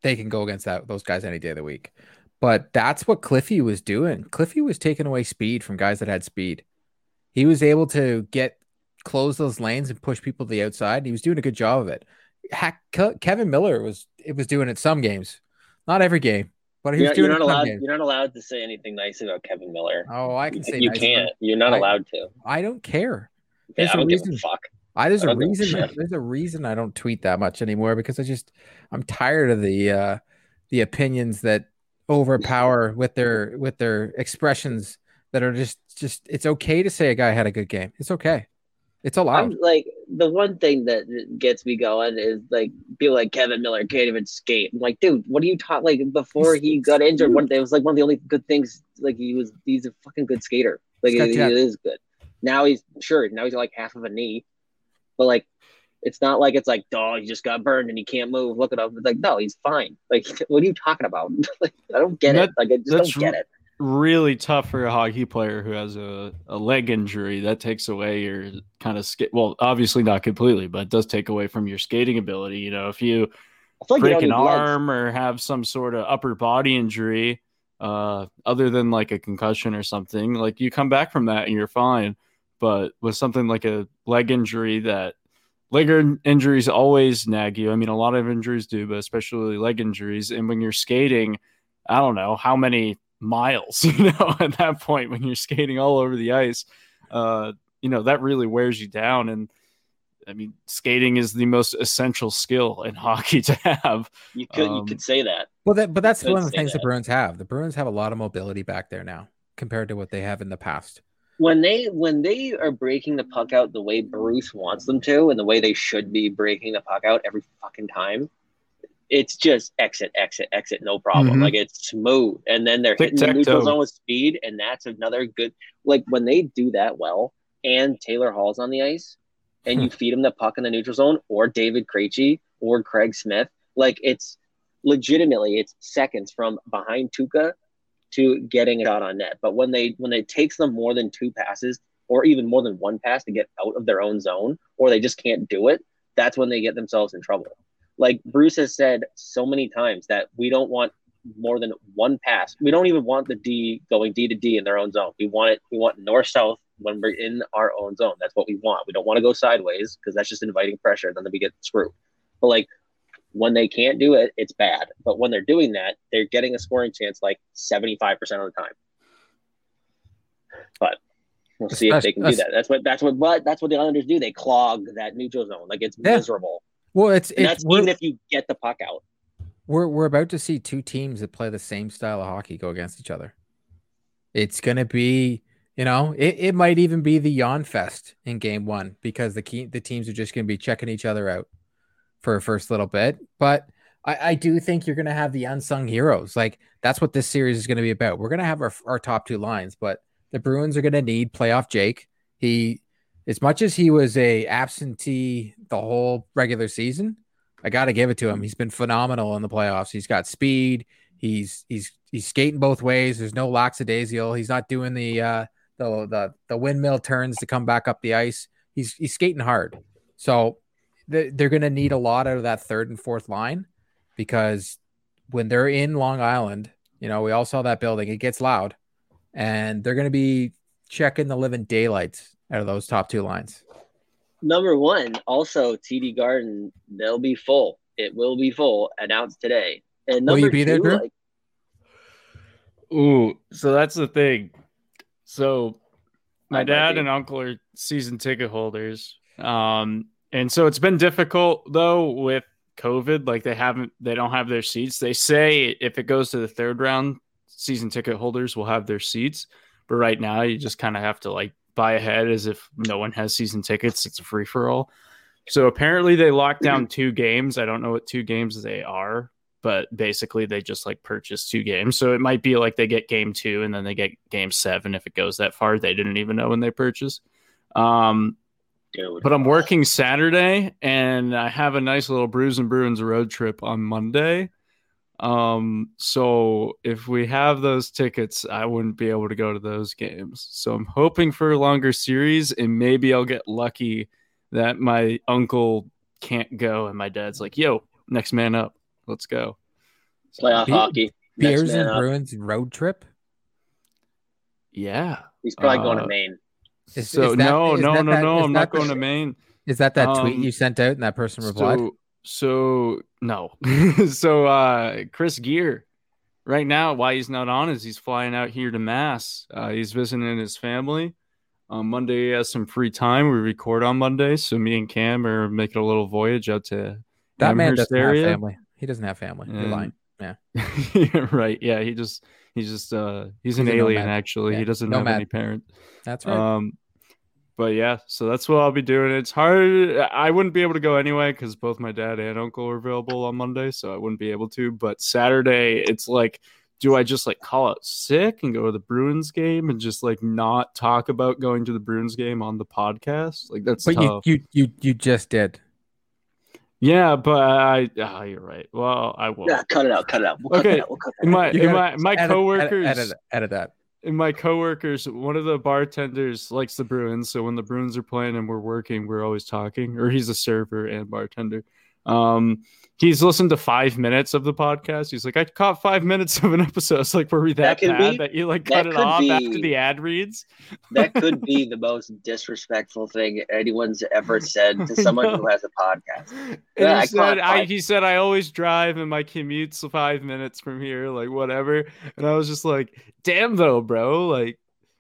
they can go against that those guys any day of the week. But that's what Cliffy was doing. Cliffy was taking away speed from guys that had speed. He was able to get close those lanes and push people to the outside. He was doing a good job of it. Hack, Kevan Miller was it was doing it some games, not every game, but he you're, was doing you're not allowed. Games. You're not allowed to say anything nice about Kevan Miller. Oh, I can say you nice can't. You're not I, allowed to. I don't care. There's yeah, I don't reason, give a fuck. I there's a reason. There's a reason I don't tweet that much anymore because I just I'm tired of the uh the opinions that overpower with their with their expressions that are just just it's okay to say a guy had a good game. It's okay. It's allowed. I'm like the one thing that gets me going is like people like Kevan Miller can't even skate. I'm like, dude, what are you taught? Like before he got injured, one it was like one of the only good things. Like he was, he's a fucking good skater. Like he, he is good. Now he's sure. Now he's like half of a knee, but like it's not like it's like, oh, he just got burned and he can't move. Look at him. It's like, no, he's fine. Like, what are you talking about? like, I don't get that, it. Like, I just don't get it really tough for a hockey player who has a, a leg injury that takes away your kind of skate well obviously not completely but it does take away from your skating ability you know if you like break an arm legs. or have some sort of upper body injury uh, other than like a concussion or something like you come back from that and you're fine. But with something like a leg injury that leg injuries always nag you. I mean a lot of injuries do but especially leg injuries. And when you're skating i don't know how many miles, you know, at that point when you're skating all over the ice. Uh, you know, that really wears you down. And I mean, skating is the most essential skill in hockey to have. You could um, you could say that. Well, that but that's one of the things that. the Bruins have. The Bruins have a lot of mobility back there now compared to what they have in the past. When they when they are breaking the puck out the way Bruce wants them to, and the way they should be breaking the puck out every fucking time, it's just exit, exit, exit, no problem. Mm-hmm. Like it's smooth. And then they're hitting the neutral zone with speed, and that's another good like when they do that well, and Taylor Hall's on the ice, and you feed him the puck in the neutral zone, or David Krejci or Craig Smith, like it's legitimately it's seconds from behind Tuukka to getting it shot on net. But when they when it takes them more than two passes or even more than one pass to get out of their own zone, or they just can't do it, that's when they get themselves in trouble like Bruce has said so many times that we don't want more than one pass. We don't even want the D going D to D in their own zone. We want it. We want north south when we're in our own zone. That's what we want. We don't want to go sideways because that's just inviting pressure. Then we get screwed. But like when they can't do it, it's bad. But when they're doing that, they're getting a scoring chance like seventy five percent of the time. But we'll see if they can do that. That's what that's what but that's what the Islanders do. They clog that neutral zone. Like it's yeah. miserable. Well, it's, it's that's even if you get the puck out. We're we're about to see two teams that play the same style of hockey go against each other. It's gonna be, you know, it, it might even be the yawn fest in game one because the key the teams are just gonna be checking each other out for a first little bit. But I, I do think you're gonna have the unsung heroes. Like that's what this series is gonna be about. We're gonna have our, our top two lines, but the Bruins are gonna need playoff Jake. He as much as he was a absentee the whole regular season, I got to give it to him. He's been phenomenal in the playoffs. He's got speed. He's he's he's skating both ways. There's no lackadaisical. He's not doing the uh, the the the windmill turns to come back up the ice. He's he's skating hard. So they're going to need a lot out of that third and fourth line because when they're in Long Island, you know, we all saw that building. It gets loud, and they're going to be checking the living daylights out of those top two lines. Number one, also TD Garden, they'll be full. It will be full. Announced today. And number will you be two, there, Drew? Like, Ooh, so that's the thing. So my dad and uncle are season ticket holders. Um, and so it's been difficult though with COVID. Like they haven't, they don't have their seats. They say if it goes to the third round, season ticket holders will have their seats. But right now, you just kind of have to like buy ahead as if no one has season tickets. It's a free for all. So apparently they locked down two games. I don't know what two games they are, but basically they just like purchased two games. So it might be like they get game two and then they get game seven if it goes that far. They didn't even know when they purchased. Um, but I'm working Saturday and I have a nice little Brews and Bruins road trip on Monday. Um, so if we have those tickets, I wouldn't be able to go to those games. So I'm hoping for a longer series, and maybe I'll get lucky that my uncle can't go, and my dad's like, "Yo, next man up, let's go." Playoff Be- hockey. Beers and up. Bruins road trip. Yeah, he's probably uh, going to uh, Maine. Is, so is that, no, no, no, that, no. I'm not going to Maine. Is that that um, tweet you sent out and that person replied? So, so no. so uh Chris Gear right now why he's not on is he's flying out here to Mass. Uh, he's visiting his family. On Monday he has some free time. We record on Monday, so me and Cam are making a little voyage out to that Amherst man doesn't area. have family. He doesn't have family. And, You're lying. Yeah. right. Yeah. He just He's just uh he's an He's a alien nomad. actually. Yeah, He doesn't have any parents. That's right. Um, but yeah, so that's what I'll be doing. It's hard. I wouldn't be able to go anyway because both my dad and uncle are available on Monday, so I wouldn't be able to. But Saturday, it's like, do I just like call out sick and go to the Bruins game and just like not talk about going to the Bruins game on the podcast? Like that's but you, tough. you you you just did. yeah, but I. Ah, you're right. Well, I will. Yeah, cut it out. Cut it out. We'll cut Okay. that out. We'll cut that In out. my You in gotta my my Edit- coworkers edit, edit, edit that. In my coworkers, one of the bartenders likes the Bruins. So when the Bruins are playing and we're working, we're always talking. Or he's a server and bartender. Um, he's listened to five minutes of the podcast. He's like, I caught five minutes of an episode. It's like, were we that, That bad be- that you like that cut it off after the ad reads? that could be the most disrespectful thing anyone's ever said to someone who has a podcast. Yeah, I he said, I, he said, I always drive and my commute's five minutes from here, like whatever. And I was just like, damn though, bro. Like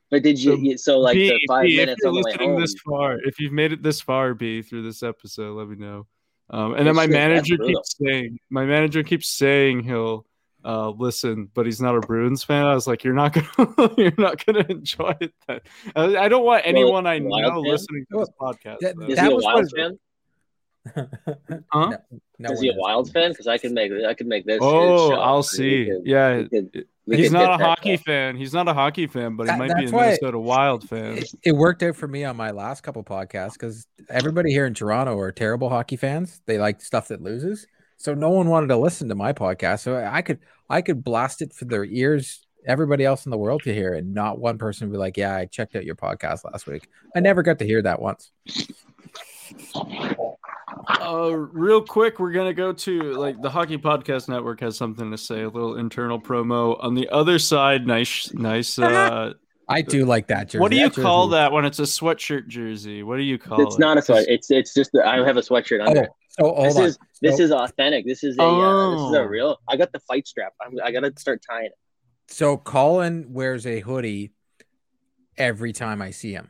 But did you? So, So like B, the five B, minutes if you're listening home, this far, if you've made it this far, B, through this episode, let me know. Um, and then my manager keeps saying, my manager keeps saying he'll uh, listen, but he's not a Bruins fan. I was like, you're not gonna, you're not gonna enjoy it. Then. I, I don't want anyone I know fan? listening to this podcast. That- though. Is that he a was Wild what- fan? Huh? No, no is he a Wild fan? Because I can make I can make this. Oh. I'll see. could- Yeah, we could- we he's not a hockey guy. fan. He's not a hockey fan, but he That- might be a that's why- Minnesota Wild fan. It, it worked out for me on my last couple podcasts because everybody here in Toronto are terrible hockey fans. They like stuff that loses, so no one wanted to listen to my podcast. So I could I could blast it for their ears, everybody else in the world to hear, and not one person would be like, "Yeah, I checked out your podcast last week." I never got to hear that once. Uh, real quick, we're gonna go to like the Hockey Podcast Network has something to say. A little internal promo on the other side. Nice, nice. Uh, I do like that jersey. what do you That call jersey- that when it's a sweatshirt jersey? What do you call It's it? It's not a sweat. It's it's just I have a sweatshirt Oh, under. so hold this on. is this So- is authentic. This is a uh, this is Oh. a real. I got the fight strap. I'm, I gotta start tying it. So Colin wears a hoodie every time I see him.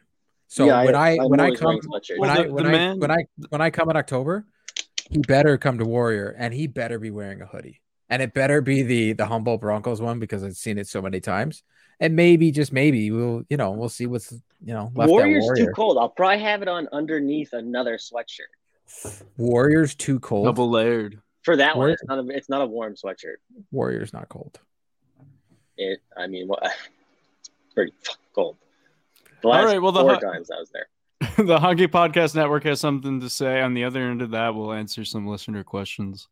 So Yeah, when I, I'm when I come when I when I man- when I when I come in October, he better come to Warrior and he better be wearing a hoodie. And it better be the the humble Broncos one because I've seen it so many times. And maybe just maybe we'll you know we'll see what's you know left Warriors Warrior. too cold. I'll probably have it on underneath another sweatshirt. Warriors too cold. double layered. For that one, it's not a it's not a warm sweatshirt. Warriors not cold. It. I mean, what? It's pretty cold. The last right, well, the four ho- times I was there. the Hockey Podcast Network has something to say. On the other end of that, we'll answer some listener questions.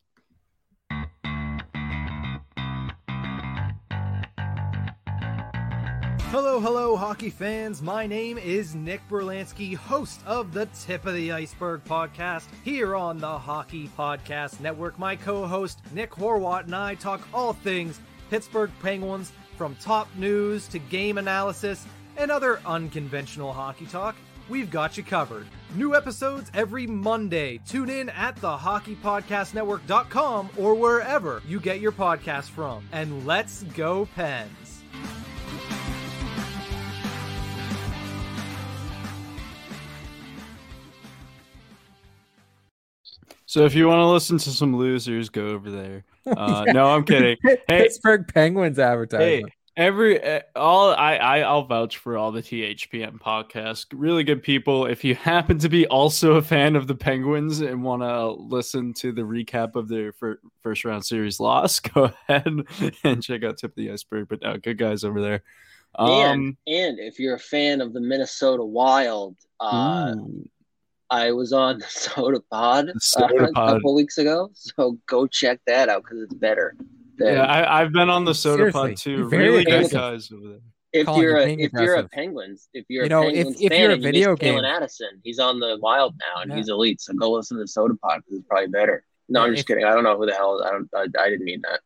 Hello, hello, hockey fans. My name is Nick Berlansky, host of the Tip of the Iceberg podcast here on the Hockey Podcast Network. My co host, Nick Horwat, and I talk all things Pittsburgh Penguins from top news to game analysis and other unconventional hockey talk. We've got you covered. New episodes every Monday. Tune in at the hockeypodcastnetwork.com or wherever you get your podcast from. And let's go, Pens. So if you want to listen to some losers, go over there. Uh, No, I'm kidding. Hey, Pittsburgh Penguins hey, advertisement. Every uh, all I, I I'll vouch for all the THPN podcast. Really good people. If you happen to be also a fan of the Penguins and want to listen to the recap of their fir- first round series loss, go ahead and check out Tip of the Iceberg. But no, good guys over there. Um, and and if you're a fan of the Minnesota Wild, uh. I was on the Soda Pod, Soda uh, Pod. a couple weeks ago, so go check that out because it's better. Than- yeah, I, I've been on the Soda Seriously, Pod too. very Really good aggressive. guys over there. if you're you're a being if you're a. Penguins, if you're You a know, if- Penguins if fan you're a and you video miss Calen game- Addison, he's on the Wild now and Yeah. he's elite. So go listen to the Soda Pod because it's probably better. No, I'm just if- kidding. I don't know who the hell. I don't. I, I didn't mean that.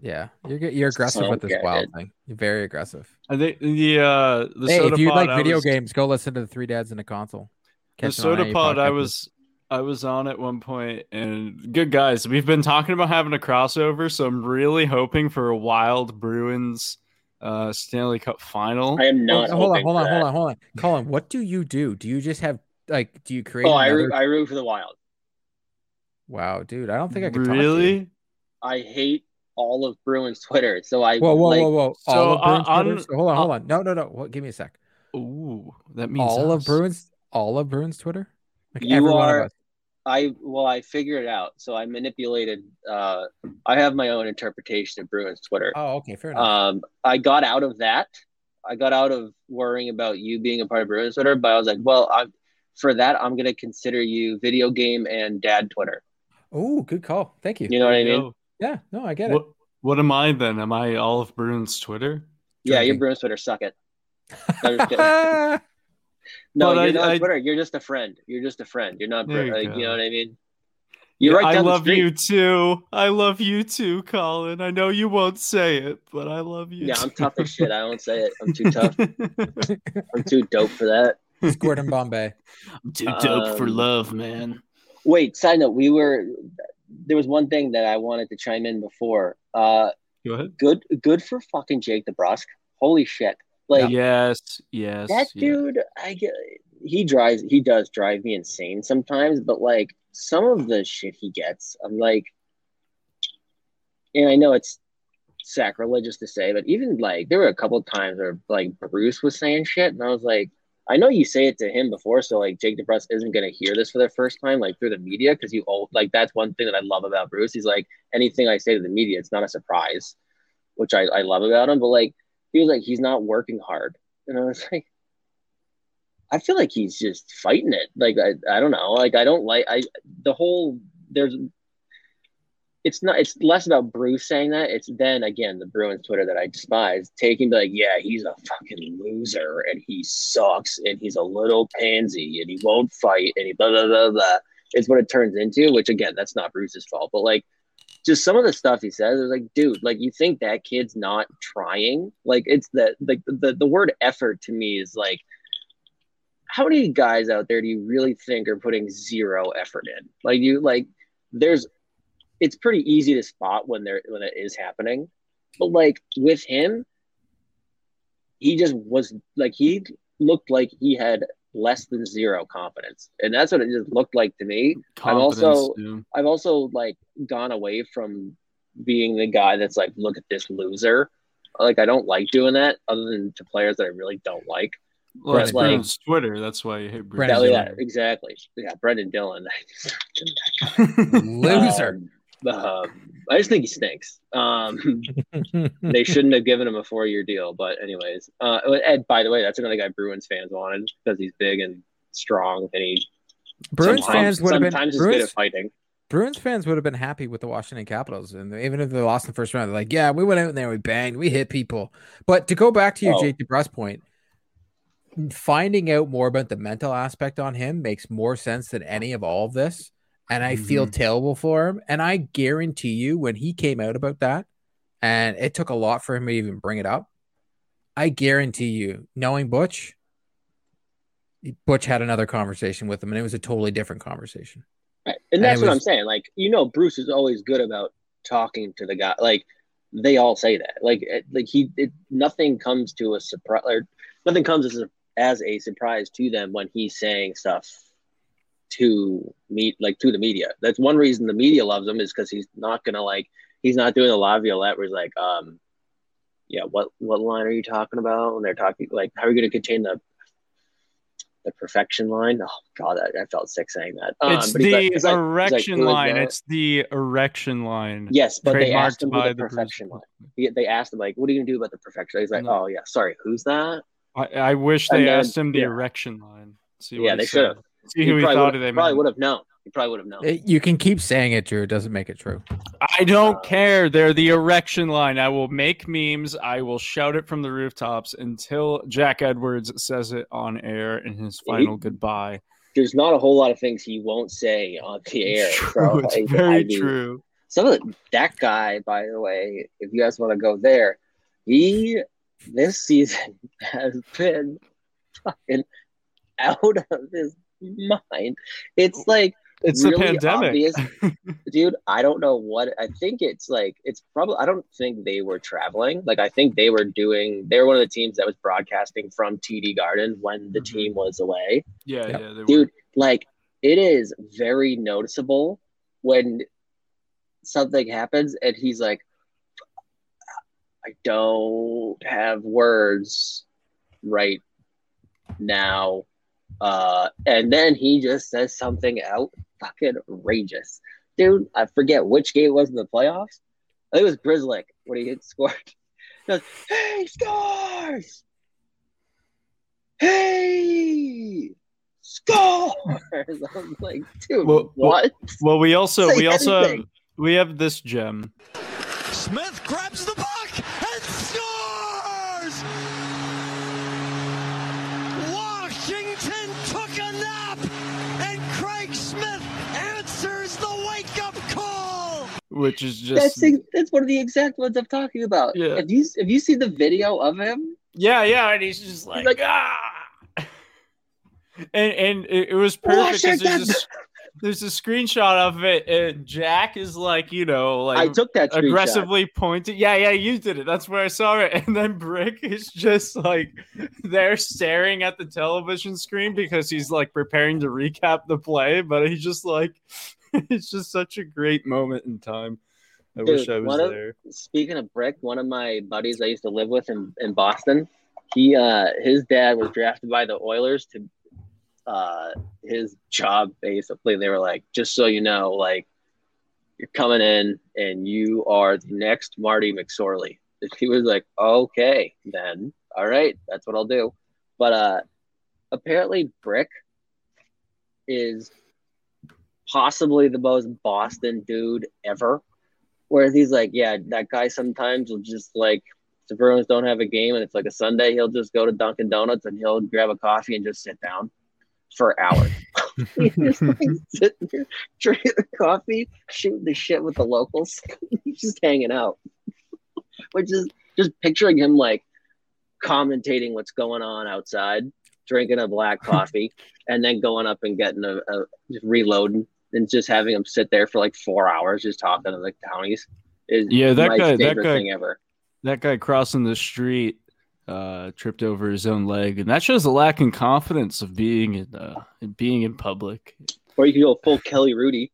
Yeah, you're you're aggressive with this Okay. wild thing. You're very aggressive. I think the uh the hey, Soda if you Pod, like video was- games, go listen to the Three Dads in a Console. the Catch them soda pod i was i was on at one point and good guys we've been talking about having a crossover so i'm really hoping for a wild bruins uh stanley cup final I am not. Oh, hold on, hold on, hold on, hold on. Colin, what do you do? Do you just have like? Do you create? Oh, I root, I root for the Wild. Wow, dude, I don't think I could. talk to you. really I hate all of Bruins Twitter. So I Whoa, whoa, like, whoa, whoa! So, all of uh, Bruins Twitter? on- So hold on, uh, hold on. No, no, no. What, give me a sec. Ooh, that means All of. Bruins, all of Bruins Twitter. Like You every one of are- us. I well, I figured it out. So I manipulated. Uh, I have my own interpretation of Bruins Twitter. Oh, okay, fair enough. Um, I got out of that. I got out of worrying about you being a part of Bruins Twitter, but I was like, well, I'm for that. I'm gonna consider you video game and dad Twitter. oh, good call. Thank you. You know what I mean? go. Yeah, no, I get it. What what am I then? Am I all of Bruins Twitter? Yeah, your Drinking. Bruins Twitter suck it. I'm just kidding. No, But you're I- not I- Twitter. You're just a friend. You're just a friend. You're not. You like, you know what I mean? You're right I down the love street. you too. I love you too, Colin. I know you won't say it, but I love you. Yeah, too. I'm tough as shit. I don't say it. I'm too tough. I'm too dope for that. It's Gordon Bombay. I'm too dope for Um, love, man. Wait, side note. We were. There was one thing that I wanted to chime in before. Uh, Go ahead. good, good for fucking Jake DeBrusk. Holy shit! Like yes, yes. that yes. dude. I get. He drives. He does drive me insane sometimes. But like some of the shit he gets, I'm like. And I know it's sacrilegious to say, but even like there were a couple of times where like Bruce was saying shit, and I was like, I know you say it to him before, so like Jake DeBrusk isn't gonna hear this for the first time, like through the media, because you all like that's one thing that I love about Bruce. He's like anything I say to the media, it's not a surprise, which I, I love about him. But like he was like he's not working hard, and I was like, I feel like he's just fighting it. Like I, I don't know, like I don't like I the whole there's it's not it's less about Bruce saying that. It's then again the Bruins Twitter that I despise taking like, yeah, he's a fucking loser and he sucks and he's a little pansy and he won't fight and he blah blah blah blah. It's what it turns into, which again, that's not Bruce's fault. But like just some of the stuff he says is like, dude, like you think that kid's not trying? Like it's the like the, the word effort to me is like how many guys out there do you really think are putting zero effort in? Like you like there's it's pretty easy to spot when there when it is happening. But like with him, he just was like he looked like he had less than zero confidence. And that's what it just looked like to me. Confidence, I'm also- Confidence, dude. I've also like gone away from being the guy that's like, look at this loser. Like I don't like doing that other than to players that I really don't like. Well, it's but, like- Bruins Twitter. That's why you hate Brendan Yeah, Dillon. yeah, exactly. Yeah, Brendan Dillon. Loser. Um, um, I just think he stinks. Um, they shouldn't have given him a four-year deal. But anyways, uh, Ed. By the way, that's another guy Bruins fans wanted because he's big and strong, and he Bruins fans would have been sometimes good at fighting. Bruins fans would have been happy with the Washington Capitals, and even if they lost in the first round, they're like, "Yeah, we went out there, we banged, we hit people." But to go back to your Oh. Jake DeBrusk point, finding out more about the mental aspect on him makes more sense than any of all of this, and I feel mm-hmm. terrible for him. And I guarantee you, when he came out about that, and it took a lot for him to even bring it up, I guarantee you, knowing Butch, Butch had another conversation with him, and it was a totally different conversation. Right. And And that's it what I'm saying. Like, you know, Bruce is always good about talking to the guy. Like, they all say that. Like, it- like he, it, nothing comes to a surprise, or nothing comes as a, as a surprise to them when he's saying stuff to meet, like, to the media. That's one reason the media loves him is because he's not gonna like, he's not doing a Laviolette where he's like, um, yeah, what what line are you talking about? When they're talking, like, how are you gonna contain the the perfection line? Oh God, I, I felt sick saying that. Um, it's the like- he's like- like, erection line. that? It's the erection line. Yes, but they asked him by the the perfection line. He- They asked him like, "What are you gonna do about the perfection?" He's like, No. "Oh yeah, sorry, who's that?" I, I wish they then- asked him the yeah. erection line. See Yeah, they said. should've. See who he probably thought would, they probably would have known. He probably would have known. It- you can keep saying it, Drew. It doesn't make it true. I don't Uh, care. They're the erection line. I will make memes. I will shout it from the rooftops until Jack Edwards says it on air in his He- final goodbye. There's not a whole lot of things he won't say on the air. True. so it's I- very I do- true. Some of the, that guy, by the way, if you guys want to go there, he this season has been fucking out of his mind. It's like It's really a pandemic. obvious. dude i don't know what i think it's like it's probably i don't think they were traveling like i think they were doing they were one of the teams that was broadcasting from td garden when the Mhm. team was away yeah, Yep. yeah. They dude like it is very noticeable when something happens and he's like I don't have words right now. Uh, and then he just says something out fucking outrageous. Dude, I forget which game it was in the playoffs. I think it was Grizzly when he hit scored. He goes, hey, scores! Hey! Scores! I was like, dude, Well- well- what? Well, we also Say we also have we have this gem. Smith grabs the puck which is just That's the, that's one of the exact ones I'm talking about. Yeah. If you have you see the video of him, yeah, yeah, and he's just like, like, ah. And and it, it was perfect. There's a, there's a screenshot of it, and Jack is like, you know, like I took that screenshot. aggressively pointed. Yeah, yeah, you did it. That's where I saw it. And then Brick is just like there staring at the television screen because he's like preparing to recap the play, but he's just like, it's just such a great moment in time. I wish I was of- there. Speaking of Brick, one of my buddies I used to live with in, in Boston, he uh his dad was drafted by the Oilers to uh his job basically. They were like, just so you know, like you're coming in and you are the next Marty McSorley. And He was like, okay, then all right, that's what I'll do. But uh apparently Brick is possibly the most Boston dude ever. Whereas he's like, yeah, that guy sometimes will just like, if the Bruins don't have a game and it's like a Sunday, he'll just go to Dunkin' Donuts and he'll grab a coffee and just sit down for hours. Just like sitting there drinking a coffee, shooting the shit with the locals. He's just hanging out. Which is just picturing him like commentating what's going on outside, drinking a black coffee, and then going up and getting a, a just reloading and just having him sit there for like four hours just talking to the townies is Yeah, that guy- that guy- thing ever. that guy crossing the street uh tripped over his own leg and that shows a lack in confidence of being in uh being in public Or you could go full Kelly Hrudey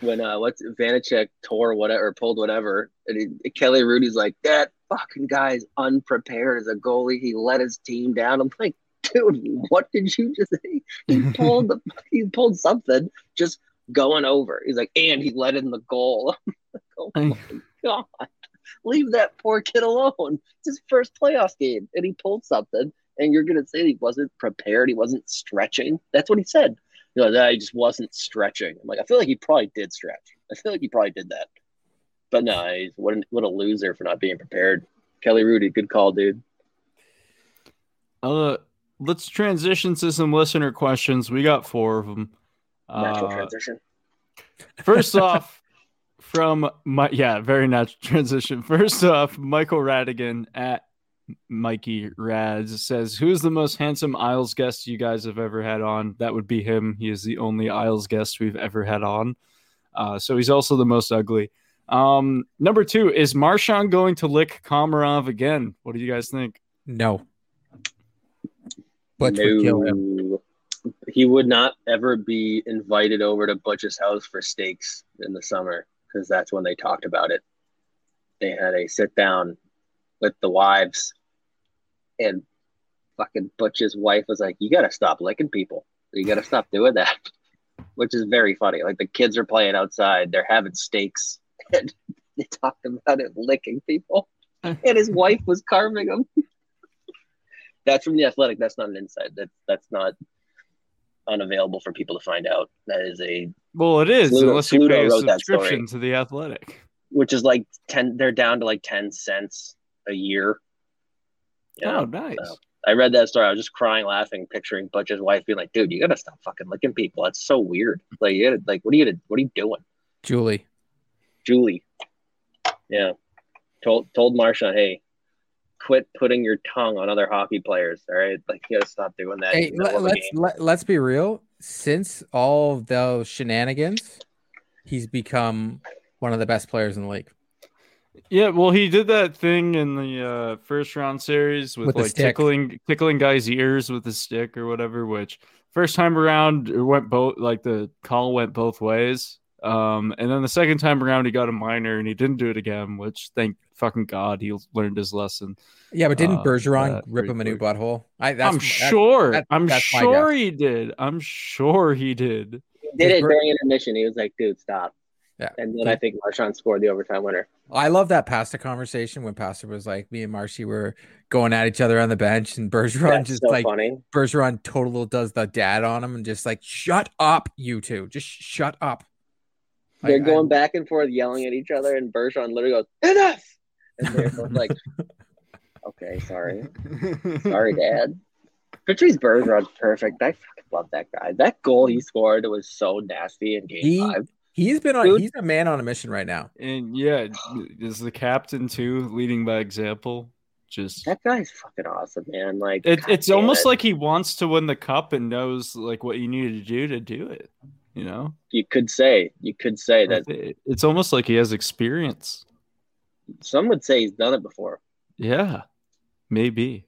when uh what's Vanecek tore whatever or pulled whatever, and he, Kelly Hrudey's like that fucking guy's unprepared as a goalie. He let his team down. I'm like, dude, what did you just say? He pulled the he pulled something just going over. He's like, and he let in the goal. oh my god. Leave that poor kid alone. It's his first playoff game, and he pulled something. And you're gonna say he wasn't prepared, he wasn't stretching. That's what he said. You know, that he just wasn't stretching. I'm like, I feel like he probably did stretch. I feel like he probably did that. But no, he's what, a- what a loser for not being prepared. Kelly Hrudey, good call, dude. uh let's transition to some listener questions. We got four of them Natural uh, transition. first off from my yeah very natural transition. First off michael radigan at mikey rads says who's the most handsome isles guest you guys have ever had on? That would be him. He is the only isles guest we've ever had on. Uh, so he's also the most ugly. Um number two is Marchand going to lick komarov again? What do you guys think? No. Butch would kill him. No. He would not ever be invited over to Butch's house for steaks in the summer because that's when they talked about it. They had a sit down with the wives, and fucking Butch's wife was like, "You got to stop licking people. You got to stop doing that," which is very funny. Like the kids are playing outside, they're having steaks, and they talked about it licking people, and his wife was carving them. That's from the Athletic. That's not an insight. That that's not unavailable for people to find out. That is a well it is Fluto- unless you Fluto pay a wrote that subscription to the athletic which is like ten. They're down to like ten cents a year. Yeah, oh nice so- I read that story. I was just crying, laughing, picturing Butch's wife being like, "Dude, you gotta stop fucking licking people. That's so weird. Like, you gotta, like, what are you, gonna, what are you doing, Julie. Julie?" Yeah, told told Marsha, "Hey, quit putting your tongue on other hockey players. All right, like, you gotta stop doing that." Hey, in the middle let, of a let's let, let's be real. Since all of those shenanigans, he's become one of the best players in the league. Yeah, well, he did that thing in the uh, first round series with, With like tickling tickling guys' ears with a stick or whatever. Which first time around it went both like the call went both ways. Um, and then the second time around, he got a minor and he didn't do it again, which thank fucking God he learned his lesson. Yeah, but didn't Uh, Bergeron that rip him a new quick. butthole? I, that's, I'm sure. that- I'm that's sure he did. I'm sure he did. He did it Ber- during intermission. He was like, "Dude, stop." Yeah. And then I think Marchand scored the overtime winner. I love that pasta conversation when Pasta was like, me and Marshy were going at each other on the bench, and Bergeron That's just so like funny. Bergeron total does the dad on him and just like, shut up, you two, just shut up. They're I- going back and forth, yelling at each other, and Bergeron literally goes, "Enough!" And they're both like, "Okay, sorry, sorry, Dad." Patrice Bergeron's perfect. I fucking love that guy. That goal he scored was so nasty in Game He- Five. He's been on. Dude. He's a man on a mission right now. And yeah, is the captain too leading by example? Just That guy's fucking awesome, man. Like it, it's almost it. like he wants to win the cup and knows like what you need to do to do it. You know, you could say. You could say that. It- it's almost like he has experience. Some would say he's done it before. Yeah, maybe.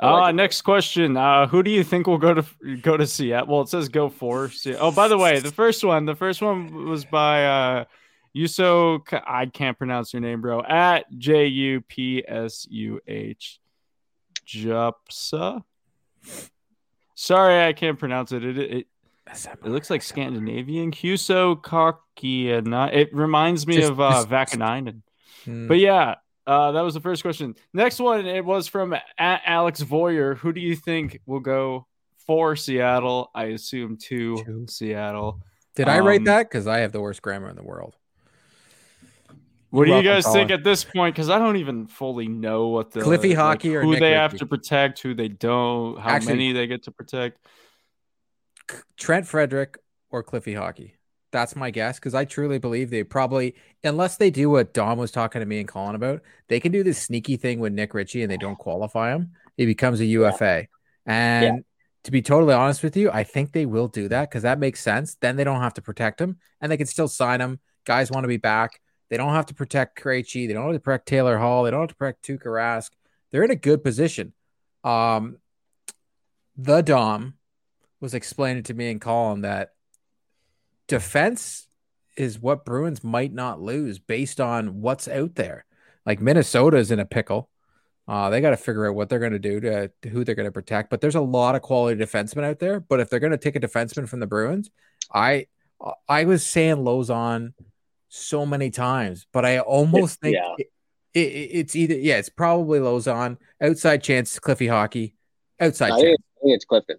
I like Uh, next question. Uh, who do you think will go to go to Seattle? Well, it says go for. Se- Oh, by the way, the first one, the first one was by uh, Yuso. K- I can't pronounce your name, bro. At J U P S U H, Jupsa. Sorry, I can't pronounce it. It it, it looks like Scandinavian. Huso Kakiana. It reminds me Just- of uh, Vaakanainen. Hmm. But yeah, uh, that was the first question. Next one, it was from at Alex Voyer. Who do you think will go for Seattle? I assume to Two. Seattle. Did I write um, that? Because I have the worst grammar in the world. What do You're you guys think at this point? Because I don't even fully know what the Cliffy like, Hockey or who Nick they have to protect, who they don't, how Actually- many they get to protect. Trent Frederic or Cliffy Hockey. That's my guess because I truly believe they probably, unless they do what Dom was talking to me and Colin about, they can do this sneaky thing with Nick Ritchie and they don't qualify him. He becomes a UFA. And to be totally honest with you, I think they will do that because that makes sense. Then they don't have to protect him and they can still sign him. Guys want to be back. They don't have to protect Krejci. They don't have to protect Taylor Hall. They don't have to protect Tuukka Rask. They're in a good position. Um, the Dom was explaining to me and Colin that defense is what Bruins might not lose based on what's out there. Like Minnesota's in a pickle. Uh, they got to figure out what they're going to do to who they're going to protect. But there's a lot of quality defensemen out there. But if they're going to take a defenseman from the Bruins, I I was saying Lauzon so many times, but I almost think yeah. it, it, it's either yeah, it's probably Lauzon. Outside chance, Cliffy Hockey. Outside I chance. think, think it's Clifton.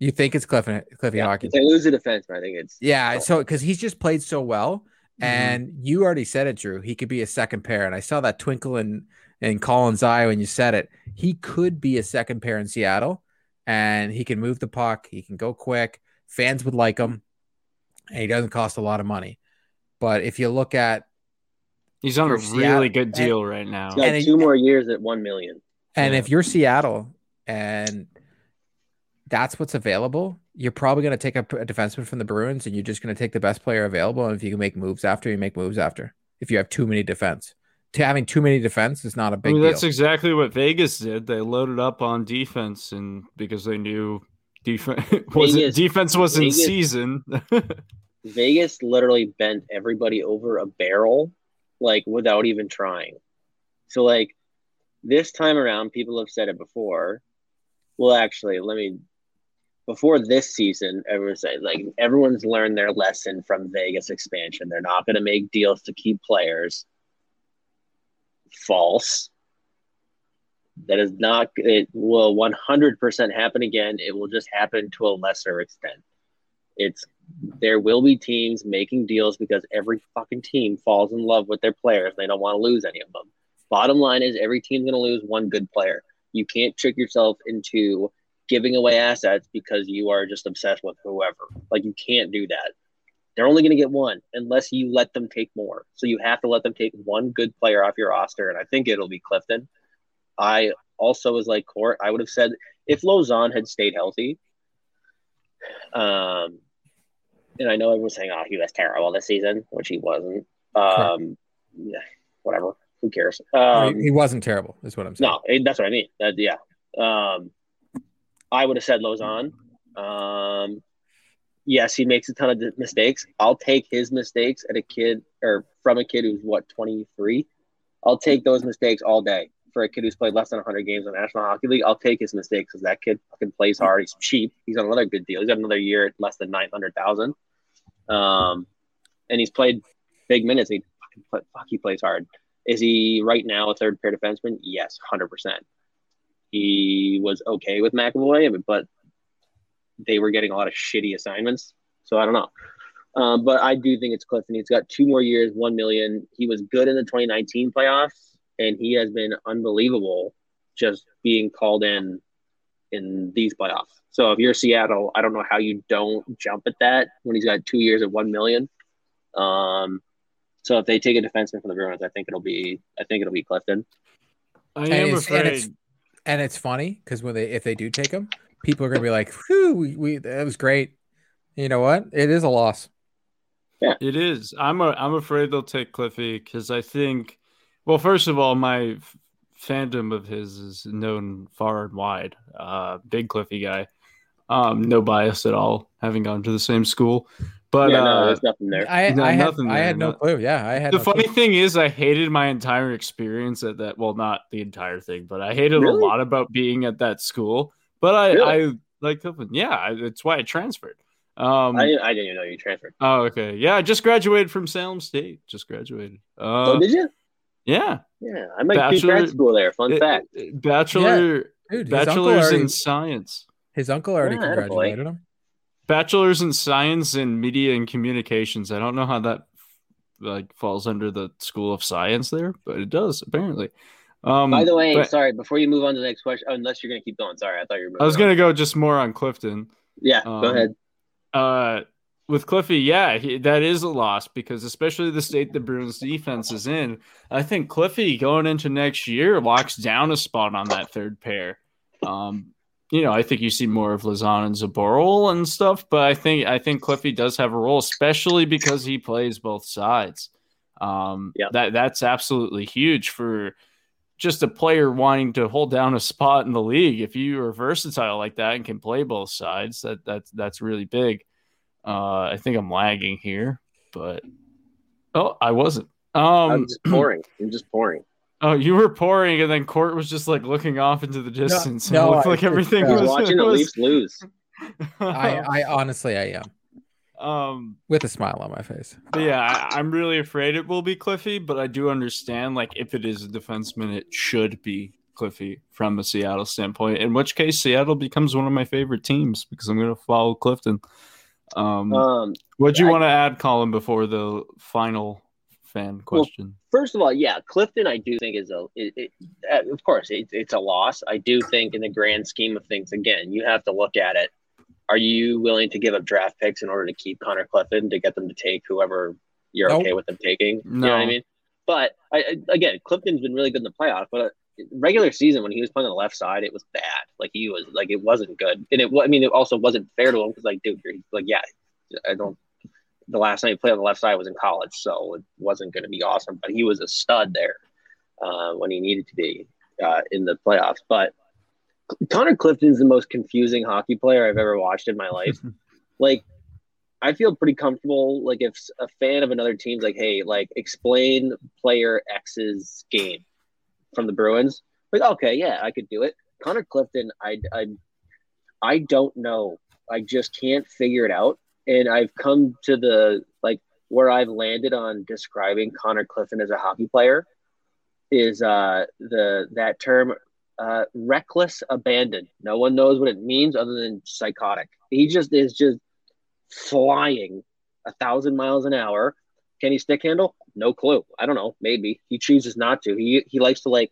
You think it's Cliffy Cliffy Yeah, Hockey? if they lose a defenseman, I think it's Yeah, so because he's just played so well, Mhm. and you already said it, Drew. He could be a second pair, and I saw that twinkle in in Colin's eye when you said it. He could be a second pair in Seattle, and he can move the puck. He can go quick. Fans would like him, and he doesn't cost a lot of money. But if you look at He's on a For really Seattle- good deal right now. He's got And it- two more years at one million. And Yeah. if you're Seattle and that's what's available, you're probably going to take a, a defenseman from the Bruins and you're just going to take the best player available. And if you can make moves after, you make moves after. If you have too many defense, to having too many defense is not a big mean, deal. that's exactly what Vegas did. They loaded up on defense, and because they knew defense was Vegas- defense was in Vegas- season. Vegas literally bent everybody over a barrel, like without even trying. So like this time around, people have said it before. Well, actually, let me. Before this season, everyone said like everyone's learned their lesson from Vegas expansion. They're not going to make deals to keep players. False. That is not. It will one hundred percent happen again. It will just happen to a lesser extent. It's there will be teams making deals because every fucking team falls in love with their players. They don't want to lose any of them. Bottom line is every team's going to lose one good player. You can't trick yourself into giving away assets because you are just obsessed with whoever. Like you can't do that. They're only going to get one unless you let them take more. So you have to let them take one good player off your roster, and I think it'll be Clifton. I also was like Court. I would have said if Lauzon had stayed healthy, um, and I know everyone's saying, "Oh, he was terrible this season," which he wasn't. Um, yeah, whatever. Who cares? Um, he, wasn't terrible, is what I'm saying. no, that's what I mean. That, yeah. Um, I would have said Lauzon. Um, yes, he makes a ton of mistakes. I'll take his mistakes at a kid or from a kid who's what twenty three. I'll take those mistakes all day for a kid who's played less than 100 games in the National Hockey League. I'll take his mistakes because that kid fucking plays hard. He's cheap. He's on another good deal. He's got another year at less than 900,000. Um, and he's played big minutes. He fucking fuck, he plays hard. Is he right now a third pair defenseman? Yes, 100%. He was okay with McAvoy, but they were getting a lot of shitty assignments. So I don't know. Um, but I do think it's Clifton. He's got two more years, one million. He was good in the 2019 playoffs, and he has been unbelievable just being called in in these playoffs. So if you're Seattle, I don't know how you don't jump at that when he's got two years at one million. Um, so if they take a defenseman from the Bruins, I think it'll be I think it'll be Clifton. I And am it's- and it's- afraid. And it's funny because when they if they do take him, people are gonna be like, "Whew, we, we that was great." You know what? It is a loss. Yeah, It is. I'm a, I'm afraid they'll take Cliffy because I think, well, first of all, my f- fandom of his is known far and wide. Uh, big Cliffy guy. Um, no bias at all, having gone to the same school. But yeah, no, uh, there's nothing there. I, No, I had nothing I had no no- clue. Yeah, I had the no funny clue. thing is, I hated my entire experience at that. Well, not the entire thing, but I hated Really? a lot about being at that school. But I, Really? I like Clifton. Yeah, I- that's why I transferred. Um, I, I didn't even know you transferred. oh, okay. Yeah, I just graduated from Salem State. Just graduated. Uh, oh, did you? yeah. Yeah, I might do Bachelor- grad school there. Fun It- fact. it- Bachelor, Dude, his uncle bachelor's already, in science. his uncle already Yeah, congratulated him. Bachelor's in science and media and communications. I don't know how that like falls under the school of science there, but it does apparently. Um, By the way, but sorry, before you move on to the next question, unless you're going to keep going. Sorry, I thought you were moving I was gonna go just more on Clifton. Yeah, um, go ahead. Uh, with Cliffy, yeah, he, that is a loss because especially the state the Bruins defense is in. I think Cliffy going into next year locks down a spot on that third pair. Um, you know, I think you see more of Lauzon and Zboril and stuff, but I think I think Cliffy does have a role, especially because he plays both sides. Um, Yeah. that that's absolutely huge for just a player wanting to hold down a spot in the league. If you are versatile like that and can play both sides, that that's that's really big. Uh, I think I'm lagging here, but oh, I wasn't. Um, I'm just pouring. I'm just pouring. Oh, you were pouring, and then Court was just like looking off into the distance. no, and it looked I- like everything uh, I was was watching the was- Leafs lose. I, I honestly I am um, with a smile on my face. but yeah, I, I'm really afraid it will be Cliffy, but I do understand like if it is a defenseman, it should be Cliffy from a Seattle standpoint. In which case, Seattle becomes one of my favorite teams because I'm going to follow Clifton. Um, Um, what do you want to add, Colin, before the final fan Well, question? first of all, yeah, Clifton, I do think is a. It, it, uh, of course, it, it's a loss. I do think, in the grand scheme of things, again, you have to look at it. Are you willing to give up draft picks in order to keep Connor Clifton to get them to take whoever you're Nope. okay with them taking? You know what I mean? But I, again, Clifton's been really good in the playoffs, but. Uh, regular season when he was playing on the left side, it was bad. Like he was like it wasn't good, and it. I mean, it also wasn't fair to him because like, dude, like, yeah, I don't. The last time he played on the left side was in college, so it wasn't going to be awesome. But he was a stud there uh, when he needed to be uh, in the playoffs. But Connor Clifton's the most confusing hockey player I've ever watched in my life. like, I feel pretty comfortable. Like, if a fan of another team's like, "Hey, like, explain player X's game from the Bruins," like, okay, yeah, I could do it. Connor Clifton, I, I, I don't know. I just can't figure it out. And I've come to the like where I've landed on describing Connor Clifton as a hockey player is uh the that term uh reckless abandon. No one knows what it means other than psychotic. He just is just flying a thousand miles an hour. Can he stick handle? No clue. I don't know. Maybe he chooses not to. He he likes to like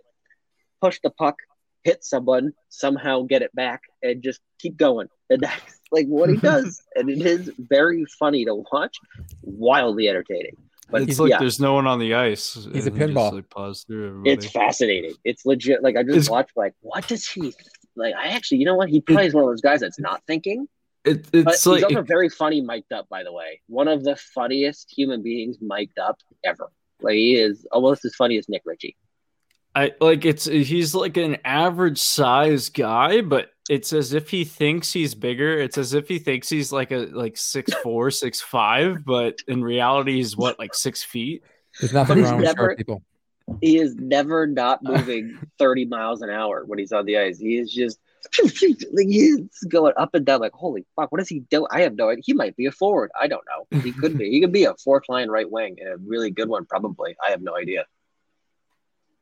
push the puck, hit someone, somehow get it back, and just keep going. And that's like what he does. and it is very funny to watch, wildly entertaining. But it's like yeah, there's no one on the ice. He's a and he just, pinball. like, pause through it's fascinating. It's legit. Like I just It's- watched, like, what does he like? I actually, you know what? He probably is one of those guys that's not thinking. It, But it's he's like also very funny mic'd up, by the way. One of the funniest human beings mic'd up ever. Like he is almost as funny as Nick Ritchie. I like it's he's like an average size guy, but it's as if he thinks he's bigger. It's as if he thinks he's like a like six four, six five, but in reality he's what like six feet. There's nothing But he's wrong with never- short people. He is never not moving 30 miles an hour when he's on the ice. He is just like he's going up and down like holy fuck what is he doing i have no idea he might be a forward i don't know he could be he could be a fourth line right wing and a really good one probably i have no idea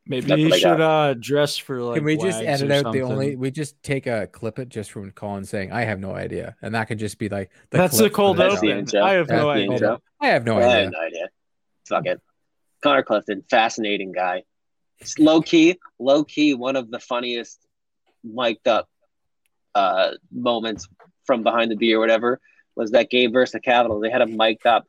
Maybe That's he should uh dress for like Can we just edit or out the only? We just take a clip it just from Colin saying, "I have no idea," and that could just be like the That's clip the cold for the That's the show. open. I have That's no idea. intro. I have no I idea. have no idea fuck it connor clifton fascinating guy It's low key low key one of the funniest mic'd up uh moments from behind the B or whatever was that game versus the capitals they had him mic'd up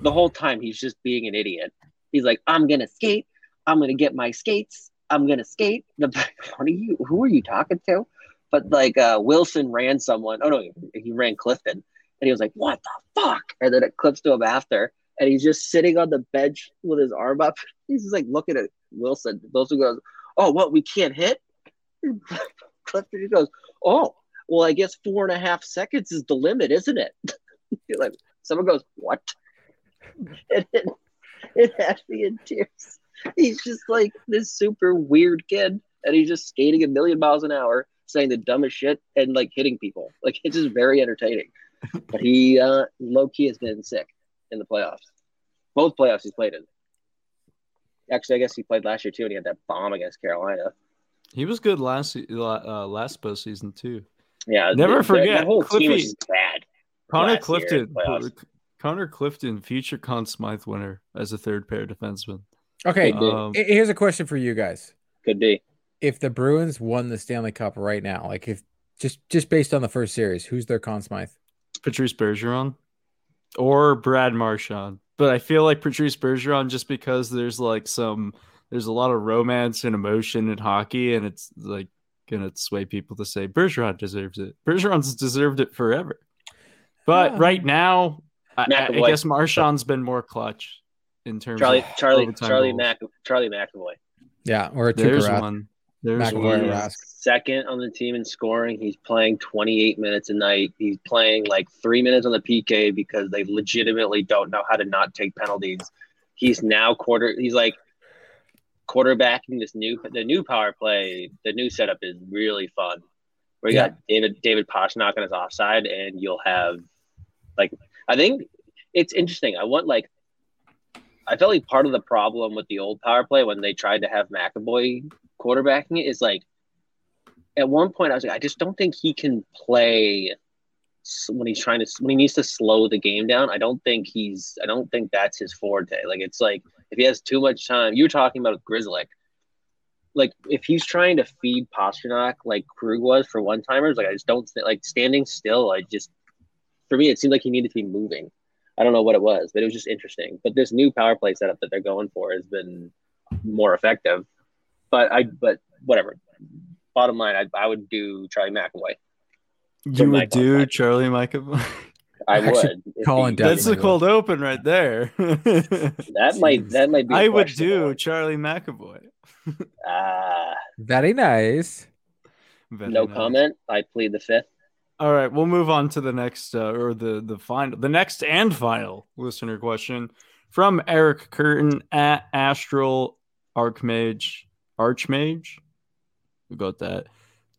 the whole time he's just being an idiot he's like i'm gonna skate i'm gonna get my skates. I'm gonna skate. The what are you who are you talking to? But like uh wilson ran someone. Oh no he ran clifton. And he was like what the fuck? And then it clips to him after. And he's just sitting on the bench with his arm up. He's just like looking at wilson. Wilson goes oh what we can't hit? Clifton goes oh well i guess four and a half seconds is the limit isn't it? Like someone goes what? And it, it had me in tears he's just like this super weird kid and he's just skating a million miles an hour saying the dumbest shit and like hitting people like it's just very entertaining but he uh low-key has been sick in the playoffs both playoffs he's played in actually i guess he played last year too and he had that bomb against carolina He was good last uh, last postseason too. yeah Never that- forget, that whole team was bad Connor Last year in Clifton. Connor Clifton, future Conn Smythe winner as a third pair defenseman. Okay, Um, here's a question for you guys: could be If the Bruins won the Stanley Cup right now, like if just just based on the first series, who's their Conn Smythe? Patrice Bergeron or Brad Marchand. But I feel like Patrice Bergeron just because there's like some there's a lot of romance and emotion in hockey and it's like gonna sway people to say Bergeron deserves it. Bergeron's deserved it forever. But Yeah. right now, I, I- I guess Marchand's been more clutch in terms charlie of charlie overtime charlie goals. Mac charlie mcavoy Yeah, or a There's Tuukka Rask. one. There's McAvoy one. or He's Rask. second on the team in scoring. He's playing 28 minutes a night. He's playing like three minutes on the PK because they legitimately don't know how to not take penalties. He's now quarter. He's like quarterbacking this new the new power play. The new setup is really fun. Where you Yeah. got David David Pastrnak on his offside, and you'll have like I think it's interesting. I want like I felt like part of the problem with the old power play when they tried to have McAvoy quarterbacking it is like at one point I was like, I just don't think he can play when he's trying to when he needs to slow the game down. I don't think he's I don't think that's his forte. Like it's like if he has too much time, you were talking about Grizzly. Like if he's trying to feed Pastrnak like Krug was for one timers, like I just don't like standing still. I just for me it seemed like he needed to be moving. I don't know what it was, but it was just interesting. But this new power play setup that they're going for has been more effective. But I but whatever. Bottom line, I, I would do Charlie McAvoy. You would do contact. Charlie McAvoy. I Actually, would. if Colin he- That's the cold open right there. That might that might be. I would questionable. do Charlie McAvoy. Ah, Very nice. Very no nice. comment. I plead the fifth. All right, we'll move on to the next uh, or the the final, the next and final listener question from Eric Curtin at Astral Archmage Archmage. We got that.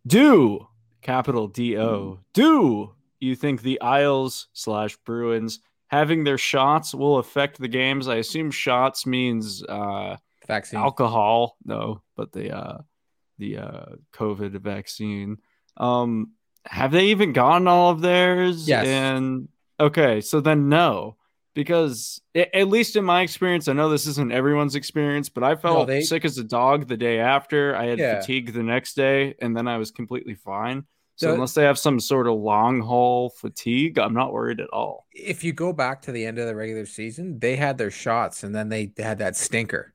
Do capital D O. Do you think the Isles slash Bruins having their shots will affect the games? I assume shots means uh, Vaccine. alcohol no but the uh the uh covid vaccine um have they even gotten all of theirs Yes. and okay so then no because at least in my experience i know this isn't everyone's experience but i felt they- sick as a dog the day after i had Yeah. fatigue the next day and then i was completely fine so The- unless they have some sort of long haul fatigue i'm not worried at all if you go back to the end of the regular season, they had their shots and then they had that stinker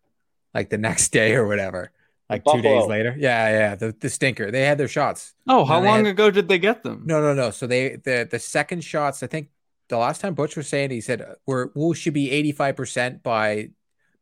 like the next day or whatever. Like two days later. Yeah, yeah. The, the stinker. They had their shots. oh how long had- ago did they get them No, no, no. So they the the second shots, I think the last time Butch was saying he said uh, we're we should be 85% by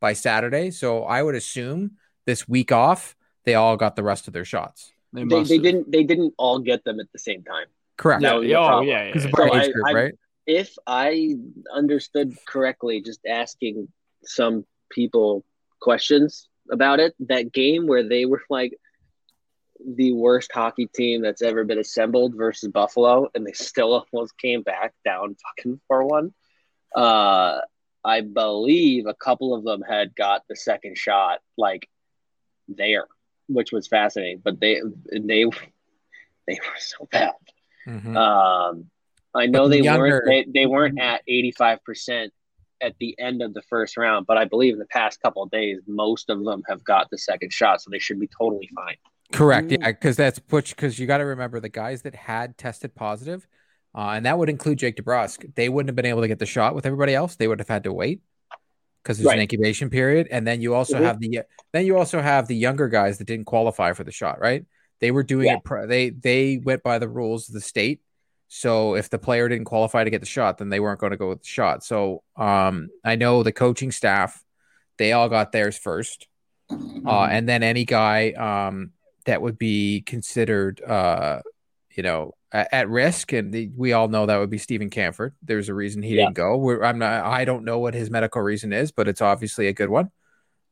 by Saturday. So I would assume this week off, they all got the rest of their shots. They, they, they didn't they didn't all get them at the same time. Correct. No, Yeah, oh, problem. yeah, yeah, Because yeah. of So I- group, I- right? If I understood correctly, just asking some people questions about it, that game where they were like the worst hockey team that's ever been assembled versus Buffalo, and they still almost came back down fucking four one. Uh, I believe a couple of them had got the second shot like there, which was fascinating. But they they they were so bad. Mhm. Um, I know But they younger- weren't they, they weren't at eighty five percent at the end of the first round, but I believe in the past couple of days, most of them have got the second shot, so they should be totally fine. Correct. Yeah, because that's which because you got to remember the guys that had tested positive, uh, and that would include Jake DeBrusk. They wouldn't have been able to get the shot with everybody else. They would have had to wait because there's an incubation period, and then you also Mhm. have the then you also have the younger guys that didn't qualify for the shot. Right? They were doing Yeah. it. Pro- they they went by the rules of the state. So if the player didn't qualify to get the shot, then they weren't going to go with the shot. So um, I know the coaching staff, they all got theirs first uh, and then any guy um, that would be considered, uh, you know, at, at risk, and the, we all know that would be Steven Kampfer. There's a reason he Yeah. didn't go. We're, I'm not. I don't know what his medical reason is, but it's obviously a good one.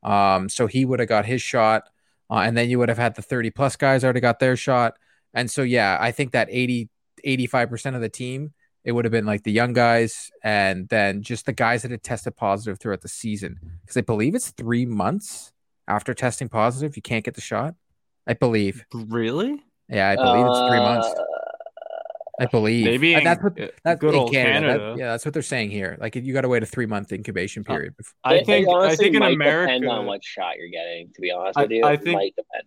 Um, so he would have got his shot, uh, and then you would have had the 30 plus guys already got their shot, and so yeah, I think that 80, 85 percent of the team. It would have been like the young guys, and then just the guys that had tested positive throughout the season, because I believe it's three months after testing positive, you can't get the shot. I believe. Really? Yeah, I believe it's three months. Uh, I believe. Maybe Uh, in, that's what uh, that's good in old Canada. Canada. That- yeah, that's what they're saying here. Like you got to wait a three month incubation Uh, period. bef- I it- it think I think in might America, depend on what shot you're getting. To be honest I- with you, I It think- might depend.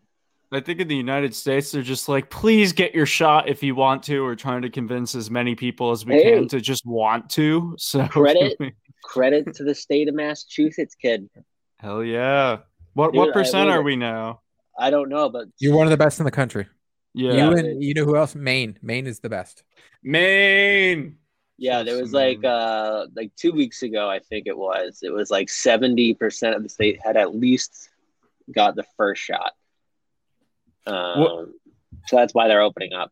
I think in the United States, they're just like, please get your shot if you want to. We're trying to convince as many people as we Hey. can to just want to. So Credit- Credit to the state of Massachusetts, kid. hell yeah. What Dude, what I percent would- are we now? I don't know, but You're one of the best in the country. Yeah, you and you know who else? Maine. Maine is the best. Maine. Yeah, there was like uh like two weeks ago, I think it was. It was like seventy percent of the state had at least got the first shot. Um, so that's why they're opening up.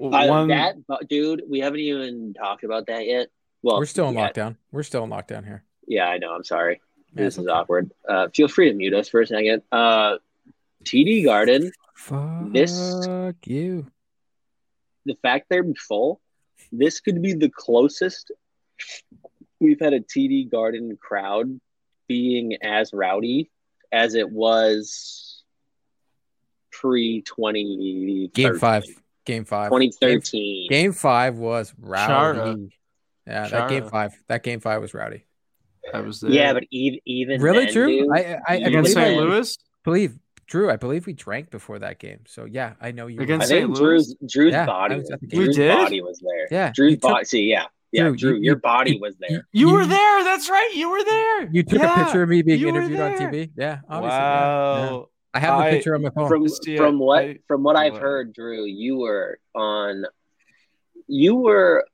I- One, that dude, we haven't even talked about that yet. Well, We're still in yet. lockdown. We're still in lockdown here. Yeah, I know. I'm sorry. Yeah, this it's is okay. awkward. Uh, feel free to mute us for a second. Uh, TD Garden, Fuck This- you. the fact they're full, this could be the closest we've had a TD Garden crowd being as rowdy as it was pre 2013. Game five. Game five. 2013. Game, game five was rowdy. Chara. Yeah, that game five. That game five was rowdy. I was there. yeah, but even, even Really, then, Drew? dude, I I, I against believe, St. Louis. believe Drew. I believe we drank before that game. So yeah, I know you. were Against I there. think St. Louis? Drew's Drew's Yeah, body was was, at the game. We Drew's did? body was there. Yeah, Drew's you took- body. See, yeah, yeah. Drew, Drew, you- your body you- was there. You were there. That's right. You were there. You took a picture of me being interviewed on. TV. Yeah, obviously. yeah, yeah. Wow. I have a I- picture on my phone. from See, from what I- from what I've what? heard, Drew, you were on you were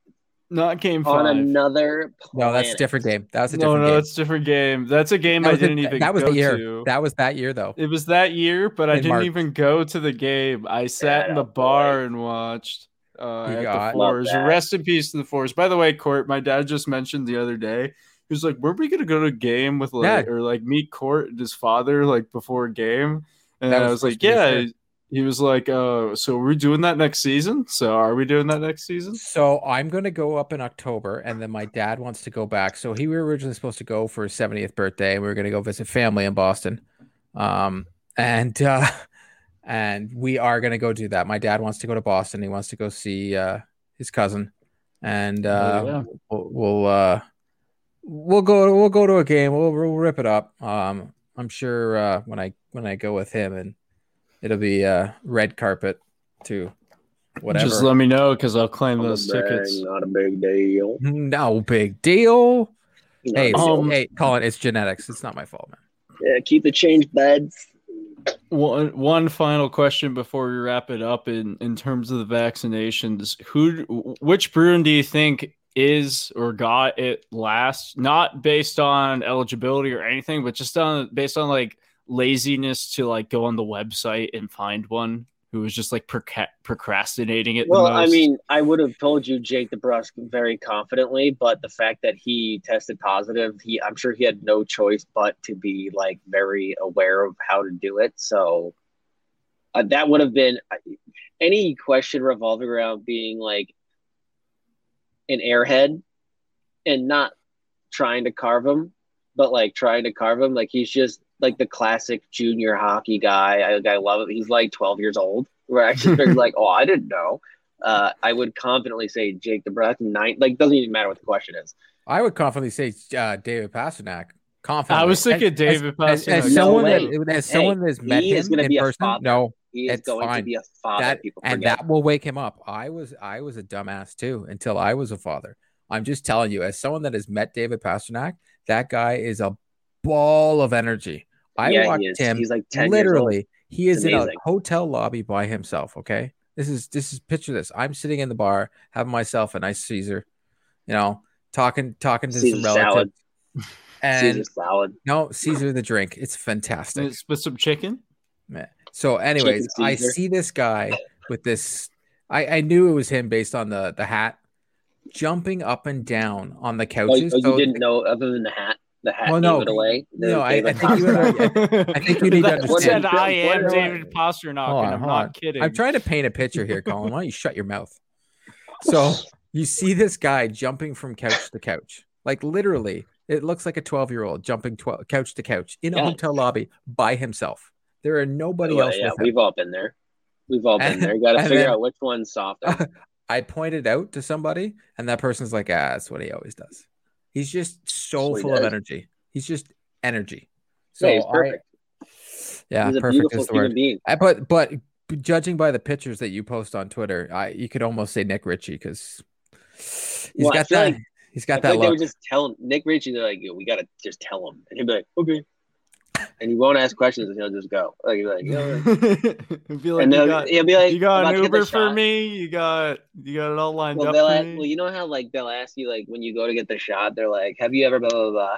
Not game five. on another no, that's a different game. That was a no, different no, game. it's a different game. That's a game That I was didn't even that was go the year. to. That was that year though. It was that year, but I didn't March. even go to the game. I sat in the Oh, boy. bar and watched uh, at got- the Love Forge. that. Rest in peace to the Forge. By the way, Court, my dad just mentioned the other day. He was like, "Were we gonna go to a game with like, Yeah. or like meet Court and his father like before a game?" And That I was was like, supposed to be "Yeah." his He was like, "Uh, so we're doing that next season. So are we doing that next season?" So I'm gonna go up in October, and then my dad wants to go back. So he were originally supposed to go for his 70th birthday, and we were gonna go visit family in Boston. Um, and uh, and we are gonna go do that. My dad wants to go to Boston. He wants to go see uh his cousin, and uh, yeah. we'll, we'll uh we'll go we'll go to a game. We'll, we'll rip it up. Um, I'm sure uh, when I when I go with him, and it'll be uh red carpet too. Whatever. Just let me know because I'll claim Not those big- tickets. Not a big deal. No big deal. Not Hey, a big it's- Um, hey, Colin, it's genetics. It's not my fault, man. yeah, keep the change beds. One one final question before we wrap it up in in terms of the vaccinations. Who which Bruin do you think is or got it last? Not based on eligibility or anything, but just on based on like laziness to like go on the website and find one. who was just like procrastinating it. Well, I mean, I would have told you Jake DeBrusk very confidently, but the fact that he tested positive, he I'm sure he had no choice but to be like very aware of how to do it. So uh, that would have been any question revolving around being like an airhead and not trying to carve him, but like trying to carve him. Like he's just like the classic junior hockey guy. I, I love it. He's like 12 years old. Where I just figured like, oh, I didn't know. Uh, I would confidently say Jake DeBrusk nine. Like doesn't even matter what the question is. I would confidently say uh, David Pastrnak. Confidently. I was thinking As- David as, as, Pastrnak. as No someone way. that as Hey, someone that's met him in person. father. No, He is It's going to be a father. that People and that will wake him up. I was I was a dumbass too until I was a father. I'm just telling you, as someone that has met David Pastrnak, that guy is a ball of energy. I yeah, watched he him He's like 10 literally. He It's is in a hotel lobby by himself. Okay, this is this is picture this. I'm sitting in the bar, having myself a nice Caesar, you know, talking talking to Caesar some relatives, salad. And Caesar salad. no Caesar the drink. It's fantastic. It's with some chicken. Yeah. So, anyways, I see this guy with this. I, I knew it was him based on the the hat, jumping up and down on the Oh, couches. oh, you So- didn't know other than the hat. The hat Well, gave no, it away. The no, I- I think you Pastrnak. I think you need to understand- said, I am David Pastrnak, oh, Hold on, and I'm not kidding. I'm trying to paint a picture here, Colin. Why don't you shut your mouth? So you see this guy jumping from couch to couch, like literally, it looks like a 12 year old jumping 12, couch to couch in a hotel lobby by himself. There are nobody Well, else yeah, we've all been there. We've all been there. Got to figure then- out which one's softer. I pointed out to somebody, and that person's like, ah, that's what he always does. He's just so he full of energy. He's just energy. So yeah, he's I- perfect. yeah, he's a perfect is the word. being. I, but but judging by the pictures that you post on Twitter, I you could almost say Nick Ritchie because he's Well, got that. like- he's got that like they look. would just tell him, Nick Ritchie. They're like, Yo, we got to just tell him, and he'd be like, okay, and he won't ask questions, and he'll just go. Like, he'll be like, "Yeah." I like and you got, he'll be like, you got an to get the Uber for me. You got you got it all lined Well, up they'll for ask, me. well, you know how like they'll ask you like when you go to get the shot, they're like, "Have you ever blah blah blah?"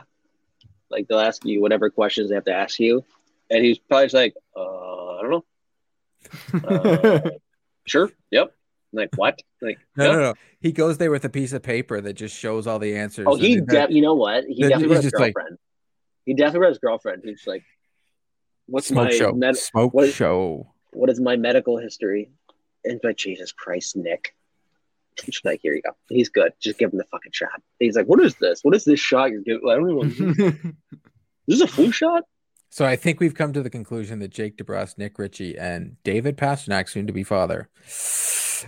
Like they'll ask you whatever questions they have to ask you, and he's probably just like, "Uh, I don't know." Uh, sure. Yep. Like what? Like no, yeah. no, no. He goes there with a piece of paper that just shows all the answers. Oh, he. De- you know what? He definitely he's has his just like- girlfriend. He definitely has his girlfriend. He's like, "What's smoke my show. med- smoke what is- show. what is my medical history?" And he's like, "Jesus Christ, Nick." She's like, "Here you go. He's good. Just give him the fucking shot." He's like, "What is this? What is this shot you're giving? I don't even. know. Is this a flu shot?" So I think we've come to the conclusion that Jake DeBrusk, Nick Ritchie, and David Pastrnak, soon to be father.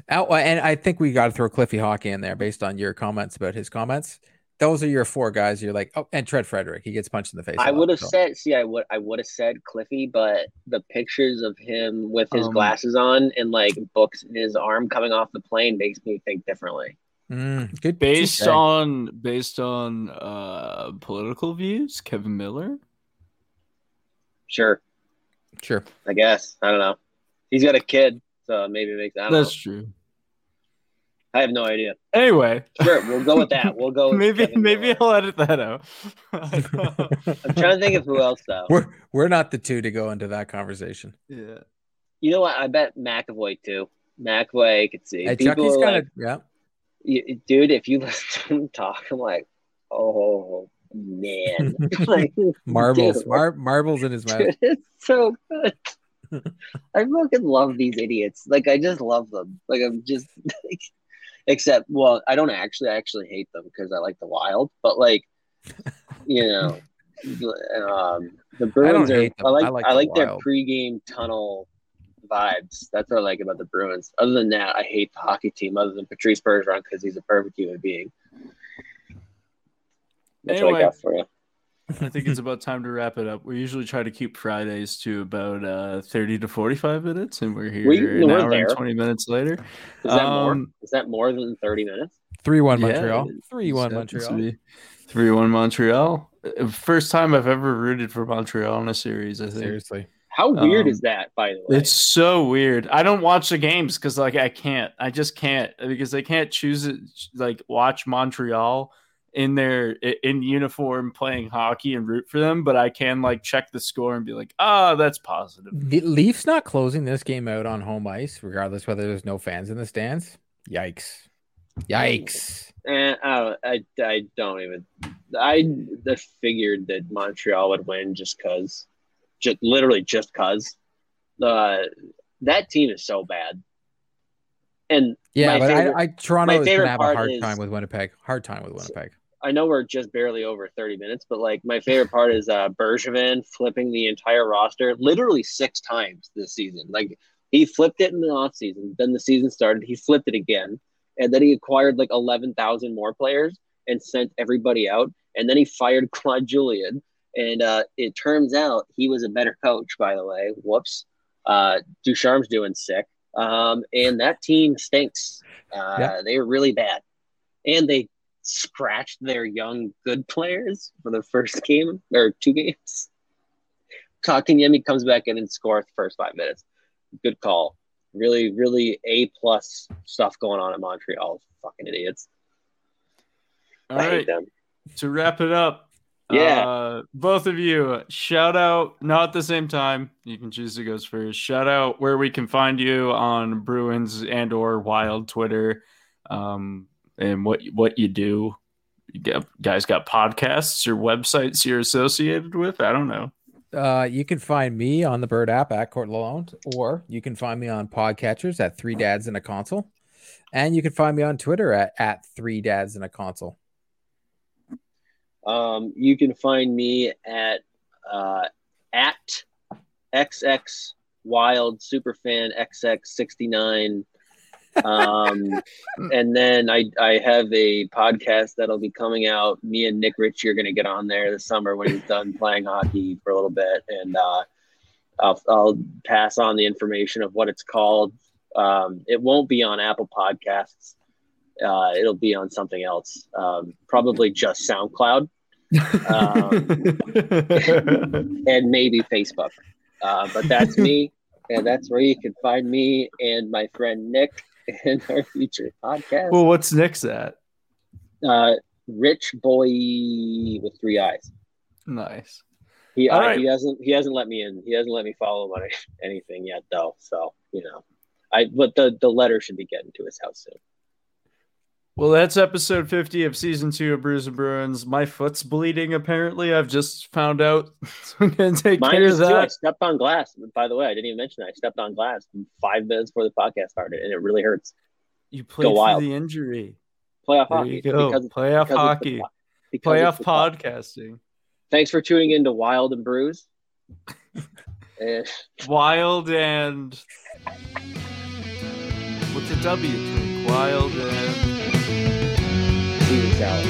Oh, and I think we got to throw Cliffy Hockey in there based on your comments about his comments. Those are your four guys. You're like, oh, and Trent Frederic, he gets punched in the face. a I lot, would have so. said, see, I would, I would have said Cliffy, but the pictures of him with his Um, glasses on and like books in his arm coming off the plane makes me think differently. Mm, good. based touche. on based on uh political views, Kevan Miller. Sure, sure. I guess. I don't know. He's got a kid, so maybe it makes. I don't That's know. true. I have no idea. Anyway, Sure, we'll go with that. We'll go. With maybe Kevan maybe Miller. I'll edit that out. I'm trying to think of who else though. We're we're not the two to go into that conversation. yeah. You know what? I bet McAvoy too. McAvoy could see. Hey, People Chucky's are got like, it. Yeah. y- dude, if you listen to him talk, I'm like, oh man, like Marbles, dude. mar- marbles in his mouth. Dude, it's so good. I fucking love these idiots. Like I just love them. Like I'm just like, except well, I don't actually I actually hate them because I like the Wild, but like you know, um, the Bruins are. hate them. I like I I like like, the their pregame tunnel vibes. That's what I like about the Bruins. Other than that, I hate the hockey team. Other than Patrice Bergeron because he's a perfect human being. That's what I got for you. I think it's about time to wrap it up. We usually try to keep Fridays to about uh, 30 to 45 minutes, and we're here We- an we're hour there. and 20 minutes later. Is that more? Um, Is that more than thirty minutes? Three one Yeah, Montreal. it Three one Montreal. 3 1 Montreal. First time I've ever rooted for Montreal in a series, I think. Seriously. How weird Um, is that, by the way? It's so weird. I don't watch the games because like I can't. I just can't because they can't choose it like watch Montreal in their in uniform playing hockey and root for them, but I can like check the score and be like, ah, oh, that's positive. The Leafs not closing this game out on home ice, regardless whether there's no fans in the stands. Yikes! Yikes! And I, I, I don't even. I, I figured that Montreal would win just because, just literally just because. Uh, that team is so bad. And yeah, but favorite, I, I Toronto is gonna have a hard is, time with Winnipeg. Hard time with Winnipeg. I know we're just barely over 30 minutes, but like my favorite part is uh Bergevin flipping the entire roster literally six times this season. Like he flipped it in the offseason, then the season started, he flipped it again, and then he acquired like 11,000 more players and sent everybody out, and then he fired Claude Julien. And uh, it turns out he was a better coach, by the way. Whoops. Uh, Ducharme's doing sick. Um, and that team stinks. Uh, yeah. They were really bad. And they scratched their young good players for the first game or two games. Kotkaniemi comes back in and scores the first five minutes. Good call. Really, really A plus stuff going on in Montreal. Fucking idiots. All right. To wrap it up, yeah. Uh, both of you, shout out, not at the same time. You can choose who goes first. Shout out where we can find you on Bruins and or Wild Twitter, um, and what what you do. You get, guys got podcasts or websites you're associated with? I don't know. Uh, you can find me on the Bird app at Court Lalonde, or you can find me on Podcatchers at Three Dads in a Console, and you can find me on Twitter at at Three Dads in a Console. Um, you can find me at uh, at XX Wild Superfan XX sixty nine. Um, and then I I have a podcast that'll be coming out. Me and Nick Ritchie are going to get on there this summer when he's done playing hockey for a little bit, and uh, I'll I'll pass on the information of what it's called. Um, it won't be on Apple Podcasts. Uh, it'll be on something else, um, probably just SoundCloud, um, and maybe Facebook. Uh, but that's me, and that's where you can find me and my friend Nick in our future podcast. Well, what's Nick's at? Uh, Rich Boy with three eyes. Nice. He uh, right. he hasn't he hasn't let me in. He hasn't let me follow him on anything yet, though. So you know, I but the the letter should be getting to his house soon. Well, that's episode 50 of season two of Brews and Bruins. My foot's bleeding, apparently. I've just found out. so I'm going to take Mine care of that. Too. I stepped on glass. By the way, I didn't even mention that. I stepped on glass five minutes before the podcast started, and it really hurts. You played through the injury. Playoff there hockey. You go. Because, Playoff because hockey. The, Playoff podcasting. Thanks for tuning in to Wild and Brews. Eh. Wild and. What's a W? Wild and salad.